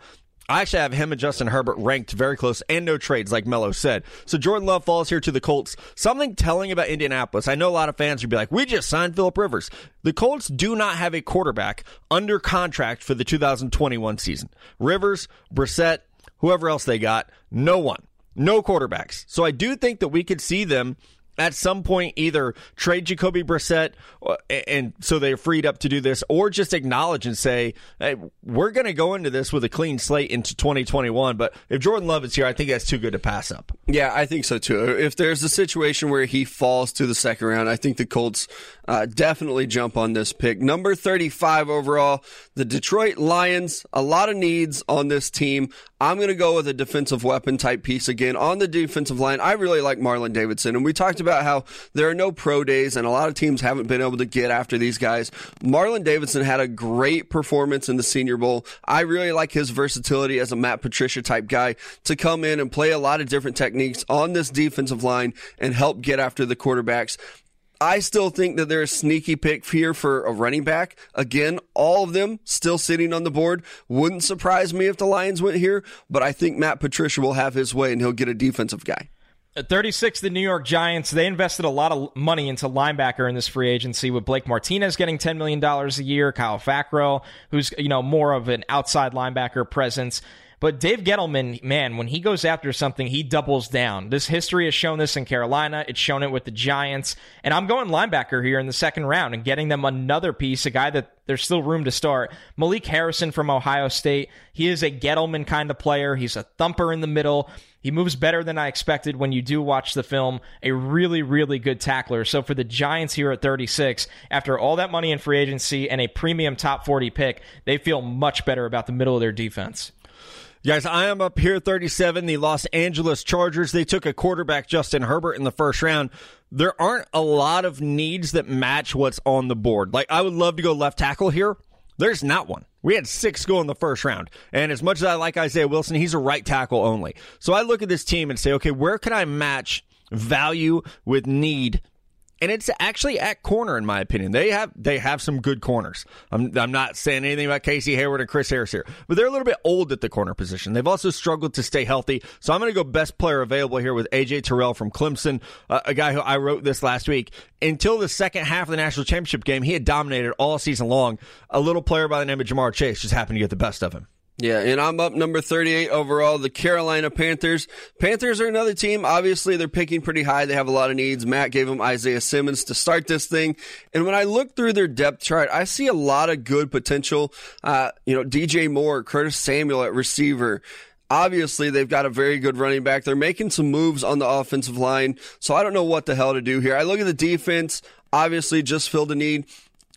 I actually have him and Justin Herbert ranked very close and no trades, like Mello said. So Jordan Love falls here to the Colts. Something telling about Indianapolis. I know a lot of fans would be like, we just signed Philip Rivers. The Colts do not have a quarterback under contract for the 2021 season. Rivers, Brissett, whoever else they got, no one. No quarterbacks. So I do think that we could see them at some point either trade Jacoby Brissett uh, and so they're freed up to do this or just acknowledge and say hey, we're going to go into this with a clean slate into 2021 but if Jordan Love is here I think that's too good to pass up.
Yeah, I think so too. If there's a situation where he falls to the second round, I think the Colts uh, definitely jump on this pick. Number 35 overall, the Detroit Lions, a lot of needs on this team. I'm going to go with a defensive weapon type piece again on the defensive line. I really like Marlon Davidson, and we talked about how there are no pro days, and a lot of teams haven't been able to get after these guys. Marlon Davidson had a great performance in the Senior Bowl. I really like his versatility as a Matt Patricia type guy to come in and play a lot of different techniques on this defensive line and help get after the quarterbacks. I still think that they're a sneaky pick here for a running back. Again, all of them still sitting on the board. Wouldn't surprise me if the Lions went here, but I think Matt Patricia will have his way and he'll get a defensive guy.
At 36, the New York Giants, they invested a lot of money into linebacker in this free agency with Blake Martinez getting $10 million a year, Kyle Fackrell, who's, you know, more of an outside linebacker presence. But Dave Gettleman, man, when he goes after something, he doubles down. This history has shown this in Carolina. It's shown it with the Giants. And I'm going linebacker here in the second round and getting them another piece, a guy that there's still room to start. Malik Harrison from Ohio State. He is a Gettleman kind of player. He's a thumper in the middle. He moves better than I expected when you do watch the film. A really, really good tackler. So for the Giants here at 36, after all that money in free agency and a premium top 40 pick, they feel much better about the middle of their defense.
Guys, I am up here 37. The Los Angeles Chargers, they took a quarterback, Justin Herbert, in the first round. There aren't a lot of needs that match what's on the board. Like, I would love to go left tackle here. There's not one. We had six go in the first round. And as much as I like Isaiah Wilson, he's a right tackle only. So I look at this team and say, okay, where can I match value with need and it's actually at corner in my opinion. They have they have some good corners. I'm I'm not saying anything about Casey Hayward and Chris Harris here, but they're a little bit old at the corner position. They've also struggled to stay healthy. So I'm going to go best player available here with AJ Terrell from Clemson, uh, a guy who I wrote this last week. Until the second half of the national championship game, he had dominated all season long. A little player by the name of Ja'Marr Chase just happened to get the best of him.
Yeah, and I'm up number 38 overall, the Carolina Panthers. Panthers are another team. Obviously, they're picking pretty high. They have a lot of needs. Matt gave them Isaiah Simmons to start this thing. And when I look through their depth chart, I see a lot of good potential. Uh, you know, DJ Moore, Curtis Samuel at receiver. Obviously, they've got a very good running back. They're making some moves on the offensive line. So I don't know what the hell to do here. I look at the defense obviously just filled a need.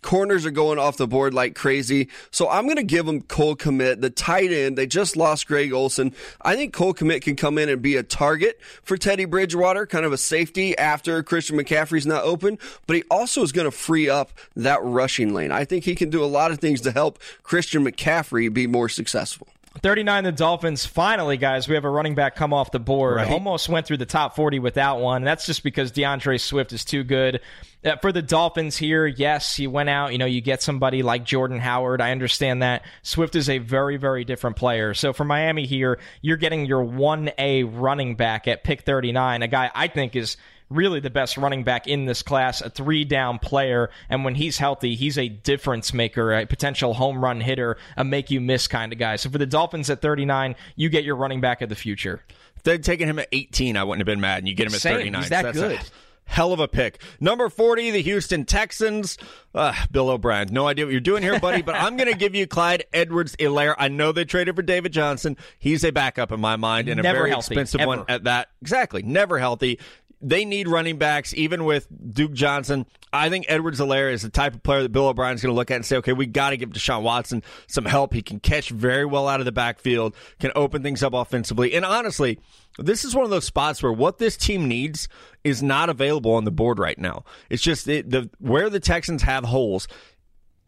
Corners are going off the board like crazy. So I'm going to give them Cole Kmet, the tight end. They just lost Greg Olsen. I think Cole Kmet can come in and be a target for Teddy Bridgewater, kind of a safety after Christian McCaffrey's not open, but he also is going to free up that rushing lane. I think he can do a lot of things to help Christian McCaffrey be more successful.
39 the Dolphins. Finally, guys, we have a running back come off the board. Right. Almost went through the top 40 without one. That's just because D'Andre Swift is too good. Uh, for the Dolphins here, yes, you went out, you know, you get somebody like Jordan Howard. I understand that. Swift is a very, very different player. So for Miami here, you're getting your 1A running back at pick 39, a guy I think is really the best running back in this class, a three down player. And when he's healthy, he's a difference maker, a potential home run hitter, a make you miss kind of guy. So for the Dolphins at 39, you get your running back of the future.
If they'd taken him at 18, I wouldn't have been mad. And you get him at
Same.
39.
He's that
so
good.
A- hell of a pick. Number 40, the Houston Texans. Uh, Bill O'Brien. No idea what you're doing here, buddy, but I'm going to give you Clyde Edwards Helaire. I know they traded for David Johnson. He's a backup in my mind and
never
a very
healthy,
expensive
ever.
one at that. Exactly. Never healthy they need running backs, even with Duke Johnson. I think Edwards-Helaire is the type of player that Bill O'Brien's going to look at and say, okay, we got to give Deshaun Watson some help. He can catch very well out of the backfield, can open things up offensively. And honestly, this is one of those spots where what this team needs is not available on the board right now. It's just the where the Texans have holes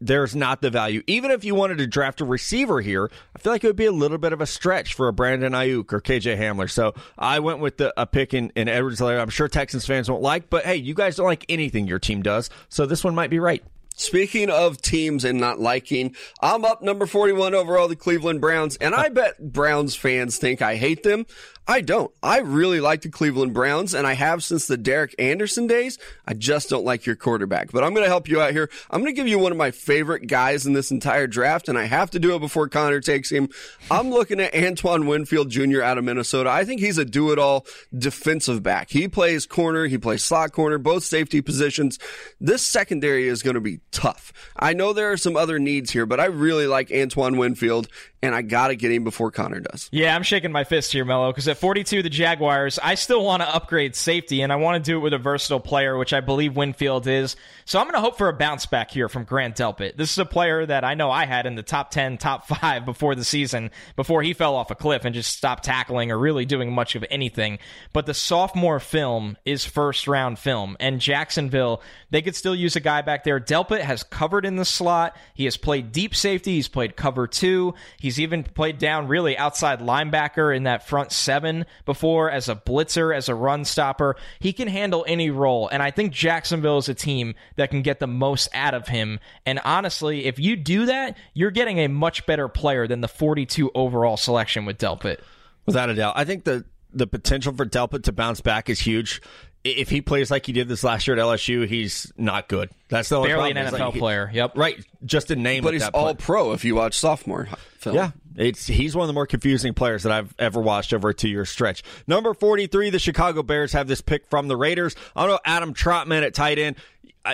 there's not the value. Even if you wanted to draft a receiver here, I feel like it would be a little bit of a stretch for a Brandon Aiyuk or KJ Hamler. So I went with the, a pick in, in Edwards Helaire. I'm sure Texans fans won't like, but hey, you guys don't like anything your team does. So this one might be right.
Speaking of teams and not liking, I'm up number 41 overall, the Cleveland Browns, and I bet Browns fans think I hate them. I don't. I really like the Cleveland Browns, and I have since the Derek Anderson days. I just don't like your quarterback. But I'm going to help you out here. I'm going to give you one of my favorite guys in this entire draft, and I have to do it before Connor takes him. I'm looking at Antoine Winfield Jr. out of Minnesota. I think he's a do it all defensive back. He plays corner, he plays slot corner, both safety positions. This secondary is going to be tough. I know there are some other needs here, but I really like Antoine Winfield, and I got to get him before Connor does.
Yeah, I'm shaking my fist here, Mello, because at 42, the Jaguars, I still want to upgrade safety, and I want to do it with a versatile player, which I believe Winfield is. So I'm going to hope for a bounce back here from Grant Delpit. This is a player that I know I had in the top 10, top 5 before the season, before he fell off a cliff and just stopped tackling or really doing much of anything. But the sophomore film is first round film, and Jacksonville, they could still use a guy back there. Delpit has covered in the slot. He has played deep safety. He's played cover two. He's even played down really outside linebacker in that front seven before as a blitzer, as a run stopper. He can handle any role. And I think Jacksonville is a team that can get the most out of him. And honestly, if you do that, you're getting a much better player than the 42 overall selection with Delpit.
Without a doubt. I think the the potential for Delpit to bounce back is huge if he plays like he did this last year at LSU, he's not good. That's the only
barely
problem.
an NFL like, player. Yep,
right. Just a name,
but he's all pro. If you watch sophomore
yeah, it's he's one of the more confusing players that I've ever watched over a two year stretch. Number forty three, the Chicago Bears have this pick from the Raiders. I don't know Adam Trautman at tight end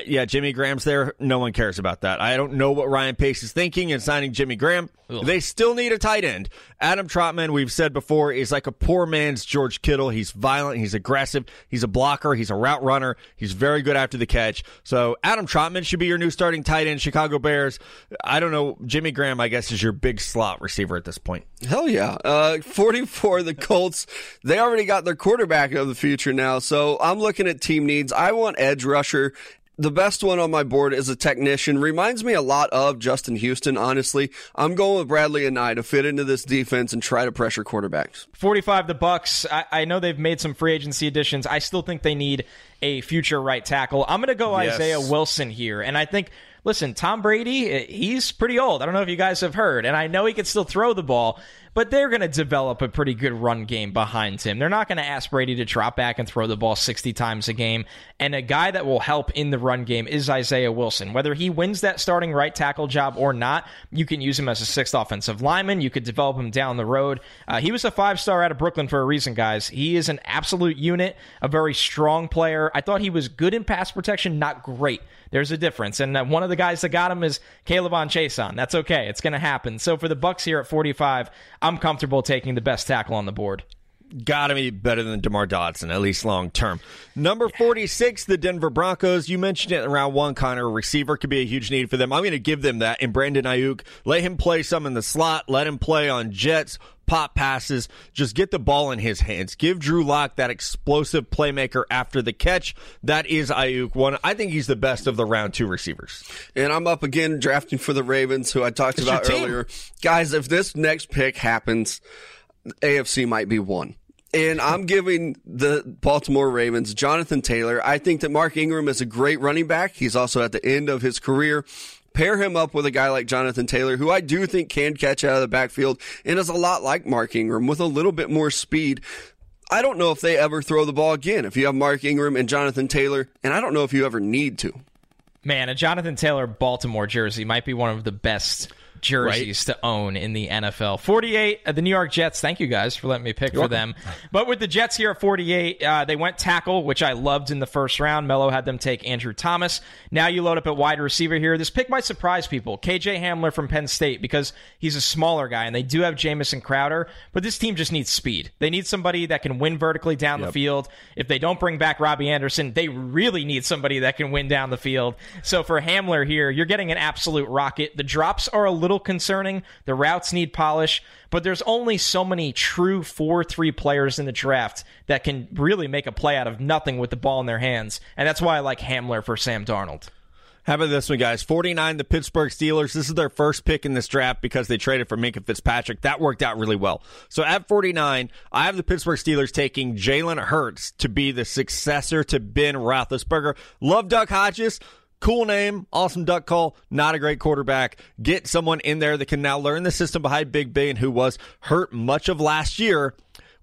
yeah, Jimmy Graham's there. No one cares about that. I don't know what Ryan Pace is thinking in signing Jimmy Graham. Ugh. They still need a tight end. Adam Trautman, we've said before, is like a poor man's George Kittle. He's violent. He's aggressive. He's a blocker. He's a route runner. He's very good after the catch. So Adam Trautman should be your new starting tight end. Chicago Bears. I don't know. Jimmy Graham, I guess, is your big slot receiver at this point.
Hell yeah. Uh, 44, the Colts. They already got their quarterback of the future now. So I'm looking at team needs. I want edge rusher the best one on my board is a technician. Reminds me a lot of Justin Houston, honestly. I'm going with Bradlee Anae to fit into this defense and try to pressure quarterbacks.
45 the Bucks. I, I know they've made some free agency additions. I still think they need a future right tackle. I'm going to go yes. Isaiah Wilson here. And I think listen, Tom Brady, eh, he's pretty old. I don't know if you guys have heard, and I know he can still throw the ball, but they're going to develop a pretty good run game behind him. They're not going to ask Brady to drop back and throw the ball 60 times a game. And a guy that will help in the run game is Isaiah Wilson. Whether he wins that starting right tackle job or not, you can use him as a sixth offensive lineman. You could develop him down the road. Uh, he was a five star out of Brooklyn for a reason, guys. He is an absolute unit, a very strong player. I thought he was good in pass protection, not great. There's a difference. And uh, one of the guys that got him is K'Lavon Chaisson. That's okay. It's going to happen. So for the Bucks here at 45, I'm comfortable taking the best tackle on the board.
Got to be better than DeMar Dotson, at least long term. Number 46, the Denver Broncos. You mentioned it in round one, Connor. Receiver could be a huge need for them. I'm going to give them that in Brandon Aiyuk. Let him play some in the slot. Let him play on jets, pop passes. Just get the ball in his hands. Give Drew Lock that explosive playmaker after the catch. That is Aiyuk. One, I think he's the best of the round two receivers.
And I'm up again drafting for the Ravens, who I talked it's about earlier. Guys, if this next pick happens, AFC might be one. And I'm giving the Baltimore Ravens Jonathan Taylor. I think that Mark Ingram is a great running back. He's also at the end of his career. Pair him up with a guy like Jonathan Taylor, who I do think can catch out of the backfield and is a lot like Mark Ingram with a little bit more speed. I don't know if they ever throw the ball again if you have Mark Ingram and Jonathan Taylor, and I don't know if you ever need to.
Man, a Jonathan Taylor Baltimore jersey might be one of the best jerseys right? to own in the NFL. 48, uh, the New York Jets. Thank you guys for letting me pick You're for welcome. them. But with the Jets here at 48, uh, they went tackle, which I loved in the first round. Mello had them take Andrew Thomas. Now you load up at wide receiver here. This pick might surprise people. KJ Hamler from Penn State because he's a smaller guy, and they do have Jamison Crowder, but this team just needs speed. They need somebody that can win vertically down yep. the field. If they don't bring back Robby Anderson, they really need somebody that can win down the field. So for Hamler here, you're getting an absolute rocket. The drops are a little concerning. The routes need polish, but there's only so many true 4-3 players in the draft that can really make a play out of nothing with the ball in their hands. And that's why I like Hamler for Sam Darnold.
How about this one, guys? 49, the Pittsburgh Steelers. This is their first pick in this draft because they traded for Minkah Fitzpatrick. That worked out really well. So at 49, I have the Pittsburgh Steelers taking Jalen Hurts to be the successor to Ben Roethlisberger. Love Duck Hodges. Cool name, awesome duck call, not a great quarterback. Get someone in there that can now learn the system behind Big Ben, who was hurt much of last year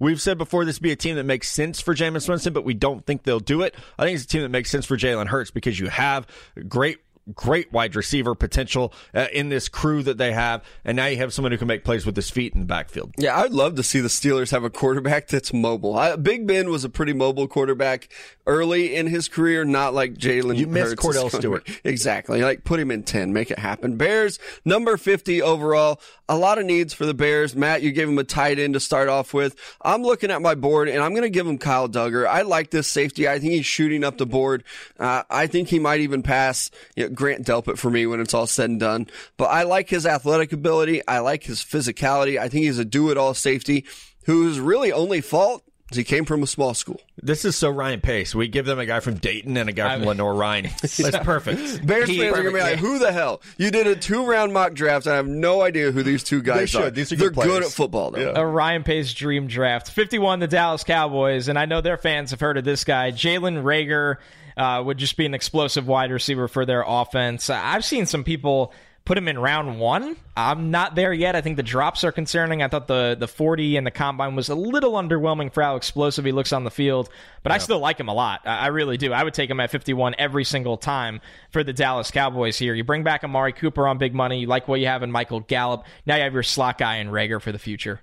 We've said before this would be a team that makes sense for Jameis Winston, but we don't think they'll do it. I think it's a team that makes sense for Jalen Hurts because you have great great wide receiver potential uh, in this crew that they have, and now you have someone who can make plays with his feet in the backfield.
Yeah, I'd love to see the Steelers have a quarterback that's mobile. I, Big Ben was a pretty mobile quarterback early in his career, not like Jalen.
You missed Kordell Stewart.
Exactly. Like put him in 10, make it happen. Bears, number 50 overall. A lot of needs for the Bears. Matt, you gave him a tight end to start off with. I'm looking at my board and I'm going to give him Kyle Dugger. I like this safety. I think he's shooting up the board. Uh, I think he might even pass you know, Grant Delpit for me when it's all said and done. But I like his athletic ability. I like his physicality. I think he's a do it all safety whose really only fault is he came from a small school.
This is so Ryan Pace. We give them a guy from Dayton and a guy from Lenoir. Ryan, That's perfect.
Bears he, fans are gonna be like, "Who the hell? You did a two round mock draft. I have no idea who these two guys
they
are.
These are
They're
good,
good at football, though. Yeah.
A Ryan Pace dream draft. Fifty-one, the Dallas Cowboys, and I know their fans have heard of this guy, Jalen Reagor. Uh, would just be an explosive wide receiver for their offense. I've seen some people put him in round one. I'm not there yet. I think the drops are concerning. I thought the the 40 and the combine was a little underwhelming for how explosive he looks on the field, but yeah. I still like him a lot. I, really do. I would take him at 51 every single time for the Dallas Cowboys here. You bring back Amari Cooper on big money. You like what you have in Michael Gallup. Now you have your slot guy in Reagor for the future.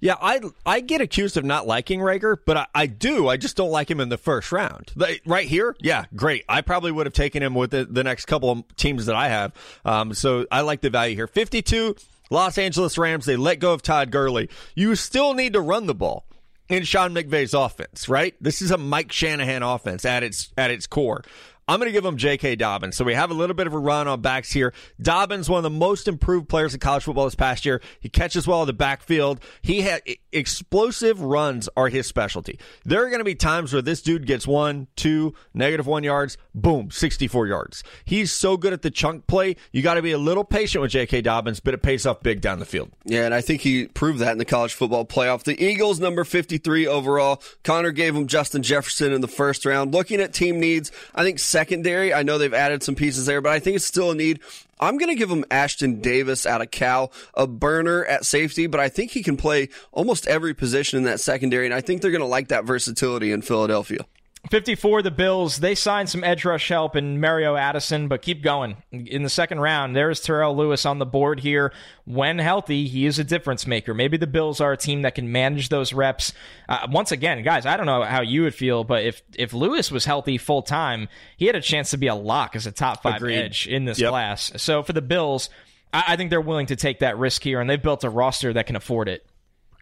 Yeah, I I get accused of not liking Reagor, but I, I do. I just don't like him in the first round. right here, yeah, great. I probably would have taken him with the, the next couple of teams that I have. Um, so I like the value here. 52, Los Angeles Rams, they let go of Todd Gurley. You still need to run the ball in Sean McVay's offense, right? This is a Mike Shanahan offense at its at its core. I'm going to give him J.K. Dobbins. So we have a little bit of a run on backs here. Dobbins, one of the most improved players in college football this past year. He catches well in the backfield. He had explosive runs are his specialty. There are going to be times where this dude gets one, two, negative one yards, boom, 64 yards. He's so good at the chunk play. You got to be a little patient with J.K. Dobbins, but it pays off big down the field.
Yeah, and I think he proved that in the college football playoff. The Eagles, number 53 overall. Connor gave him Justin Jefferson in the first round. Looking at team needs, I think secondary, I know they've added some pieces there, but I think it's still a need. I'm going to give him Ashtyn Davis out of Cal, a burner at safety, but I think he can play almost every position in that secondary, and I think they're going to like that versatility in Philadelphia.
54, the Bills, they signed some edge rush help in Mario Addison, but keep going. In the second round, there's Terrell Lewis on the board here. When healthy, he is a difference maker. Maybe the Bills are a team that can manage those reps. Uh, once again, guys, I don't know how you would feel, but if, if Lewis was healthy full time, he had a chance to be a lock as a top five Agreed. edge in this yep. class. So for the Bills, I, I think they're willing to take that risk here, and they've built a roster that can afford it.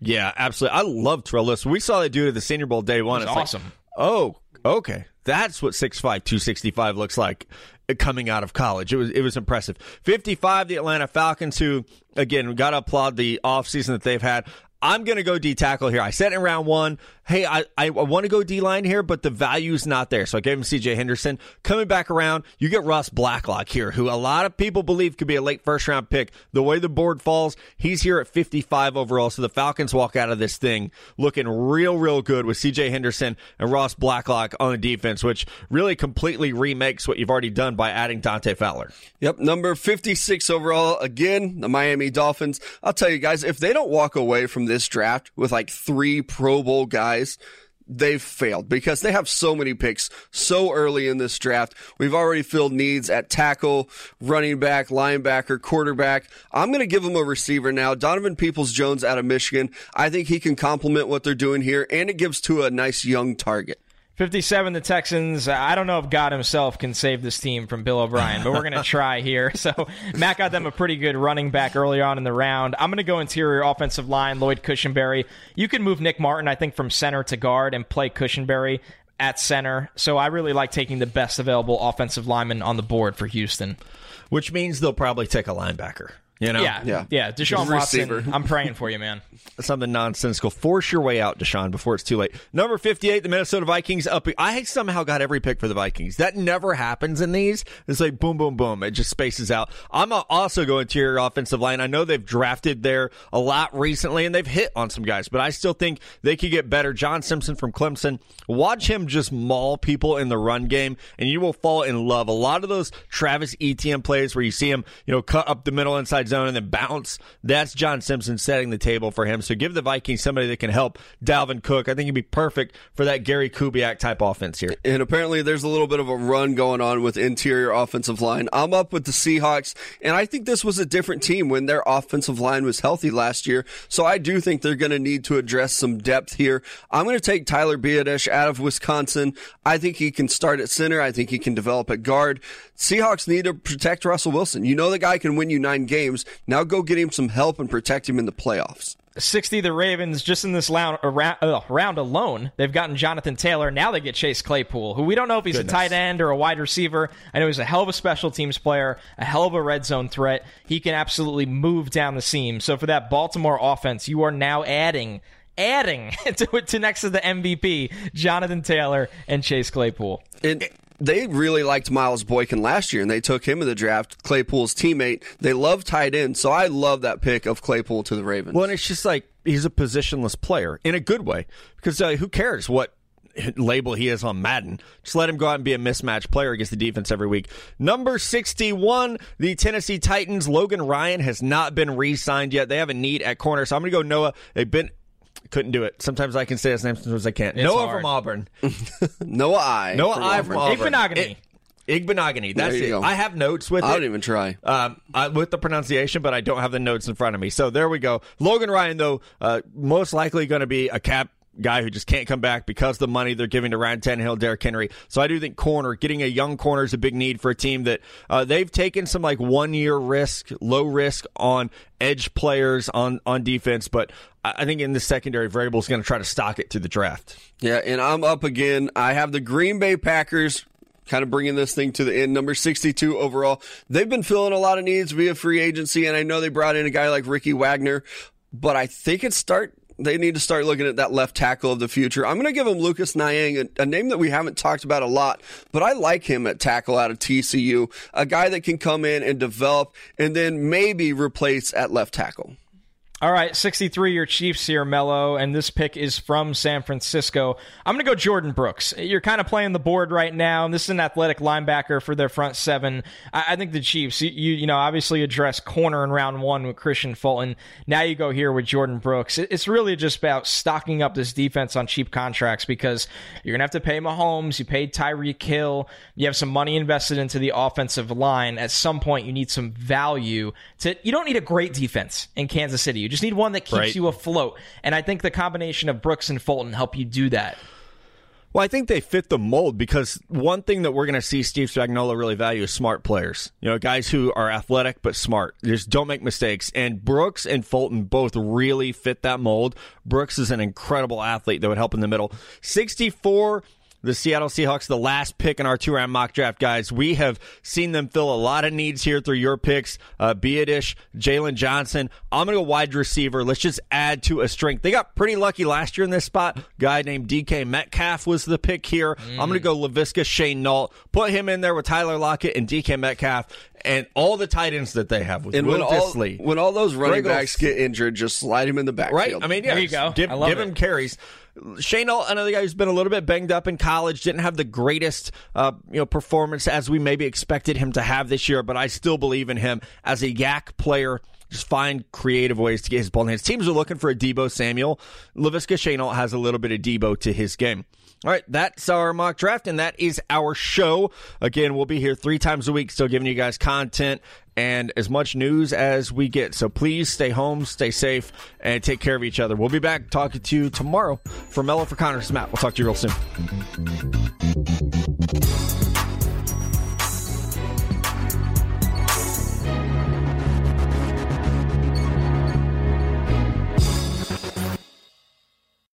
Yeah, absolutely. I love Terrell Lewis. We saw that dude at the Senior Bowl day one.
It's awesome. Like,
oh, Okay, that's what 6'5", 265 looks like uh, coming out of college. It was it was impressive. 55, the Atlanta Falcons, who again got to applaud the offseason that they've had. I'm going to go D tackle here. I said in round one, hey, I, I want to go D line here, but the value's not there. So I gave him CJ Henderson. Coming back around, you get Ross Blacklock here, who a lot of people believe could be a late first round pick. The way the board falls, he's here at 55 overall. So the Falcons walk out of this thing looking real, real good with CJ Henderson and Ross Blacklock on the defense, which really completely remakes what you've already done by adding Dante Fowler.
Yep. Number 56 overall. Again, the Miami Dolphins. I'll tell you guys, if they don't walk away from this draft with like three Pro Bowl guys, they've failed because they have so many picks so early in this draft. We've already filled needs at tackle, running back, linebacker, quarterback. I'm going to give them a receiver now. Donovan Peoples Jones out of Michigan. I think he can complement what they're doing here, and it gives Tua a nice young target.
57, the Texans. Uh, I don't know if God himself can save this team from Bill O'Brien, but we're going to try here. So, Matt got them a pretty good running back early on in the round. I'm going to go interior offensive line, Lloyd Cushenberry. You can move Nick Martin, I think, from center to guard and play Cushenberry at center. So, I really like taking the best available offensive lineman on the board for Houston.
Which means they'll probably take a linebacker. You know?
Yeah, yeah, yeah. Deshaun Watson, I'm praying for you, man.
Something nonsensical. Force your way out, Deshaun, before it's too late. Number 58, the Minnesota Vikings up. I somehow got every pick for the Vikings. That never happens in these. It's like boom, boom, boom. It just spaces out. I'm also going to your offensive line. I know they've drafted there a lot recently and they've hit on some guys, but I still think they could get better. John Simpson from Clemson. Watch him just maul people in the run game, and you will fall in love. A lot of those Travis Etienne plays where you see him, you know, cut up the middle inside zone and then bounce. That's John Simpson setting the table for him. So give the Vikings somebody that can help Dalvin Cook. I think he'd be perfect for that Gary Kubiak type offense here.
And apparently there's a little bit of a run going on with interior offensive line. I'm up with the Seahawks, and I think this was a different team when their offensive line was healthy last year. So I do think they're going to need to address some depth here. I'm going to take Tyler Biadasz out of Wisconsin. I think he can start at center. I think he can develop at guard. Seahawks need to protect Russell Wilson. You know the guy can win you nine games. Now go get him some help and protect him in the playoffs.
60 the Ravens just in this round, uh, round alone. They've gotten Jonathan Taylor. Now they get Chase Claypool, who we don't know if he's Goodness. a tight end or a wide receiver. I know he's a hell of a special teams player, a hell of a red zone threat. He can absolutely move down the seam. So for that Baltimore offense, you are now adding adding to, to next to the MVP, Jonathan Taylor and Chase Claypool.
It, they really liked Miles Boykin last year, and they took him in the draft, Claypool's teammate. They love tight end, so I love that pick of Claypool to the Ravens.
Well, and it's just like he's a positionless player in a good way because uh, who cares what label he is on Madden. Just let him go out and be a mismatch player against the defense every week. Number 61, the Tennessee Titans. Logan Ryan has not been re signed yet. They have a need at corner. So I'm going to go Noah. They've been couldn't do it. Sometimes I can say his name, sometimes I can't.
It's
Noah
hard.
from Auburn.
Noah I.
Noah from I from Auburn.
Igbinoghene.
Igbinoghene. That's it. Go. I have notes with
I
it.
don't even try.
Um, I, with the pronunciation, but I don't have the notes in front of me. So there we go. Logan Ryan, though, uh, most likely going to be a cap guy who just can't come back because the money they're giving to Ryan Tannehill, Derrick Henry. So I do think corner, getting a young corner is a big need for a team that uh, they've taken some like one year risk, low risk on edge players on, on defense, but I think in the secondary Vrabel is going to try to stock it to the draft.
Yeah, and I'm up again. I have the Green Bay Packers kind of bringing this thing to the end. Number 62 overall. They've been filling a lot of needs via free agency, and I know they brought in a guy like Ricky Wagner, but I think it's start they need to start looking at that left tackle of the future. I'm going to give him Lucas Niang, a, a, name that we haven't talked about a lot, but I like him at tackle out of TCU, a guy that can come in and develop and then maybe replace at left tackle.
All right, 63 your Chiefs here, Mello, and this pick is from San Francisco. I'm going to go Jordyn Brooks. You're kind of playing the board right now, and this is an athletic linebacker for their front seven. I, I think the Chiefs, you, you, know, obviously address corner in round one with Kristian Fulton. Now you go here with Jordyn Brooks. It, it's really just about stocking up this defense on cheap contracts because you're going to have to pay Mahomes. You paid Tyreek Hill. You have some money invested into the offensive line. At some point, you need some value. To You don't need a great defense in Kansas City. You just need one that keeps right. you afloat. And I think the combination of Brooks and Fulton help you do that.
Well, I think they fit the mold because one thing that we're going to see Steve Spagnuolo really value is smart players. You know, guys who are athletic but smart. Just don't make mistakes. And Brooks and Fulton both really fit that mold. Brooks is an incredible athlete that would help in the middle. 64 the Seattle Seahawks, the last pick in our two round mock draft, guys. We have seen them fill a lot of needs here through your picks. Uh, Biadasz, Jaylon Johnson. I'm going to go wide receiver. Let's just add to a strength. They got pretty lucky last year in this spot. Guy named DK Metcalf was the pick here. Mm. I'm going to go Laviska Shenault. Put him in there with Tyler Lockett and DK Metcalf and all the tight ends that they have with and Will
when all, when all those running backs get injured, just slide him in the backfield.
Right? I mean, yeah,
there you go.
Give, give him carries. Shenault, another guy who's been a little bit banged up in college, didn't have the greatest uh, you know performance as we maybe expected him to have this year, but I still believe in him as a YAC player just find creative ways to get his ball in hands. Teams are looking for a Deebo Samuel. Laviska Shenault has a little bit of Deebo to his game. All right, that's our mock draft, and that is our show. Again, we'll be here three times a week, still giving you guys content and as much news as we get. So please stay home, stay safe, and take care of each other. We'll be back talking to you tomorrow. For Mello, for Connor, Matt. We'll talk to you real soon.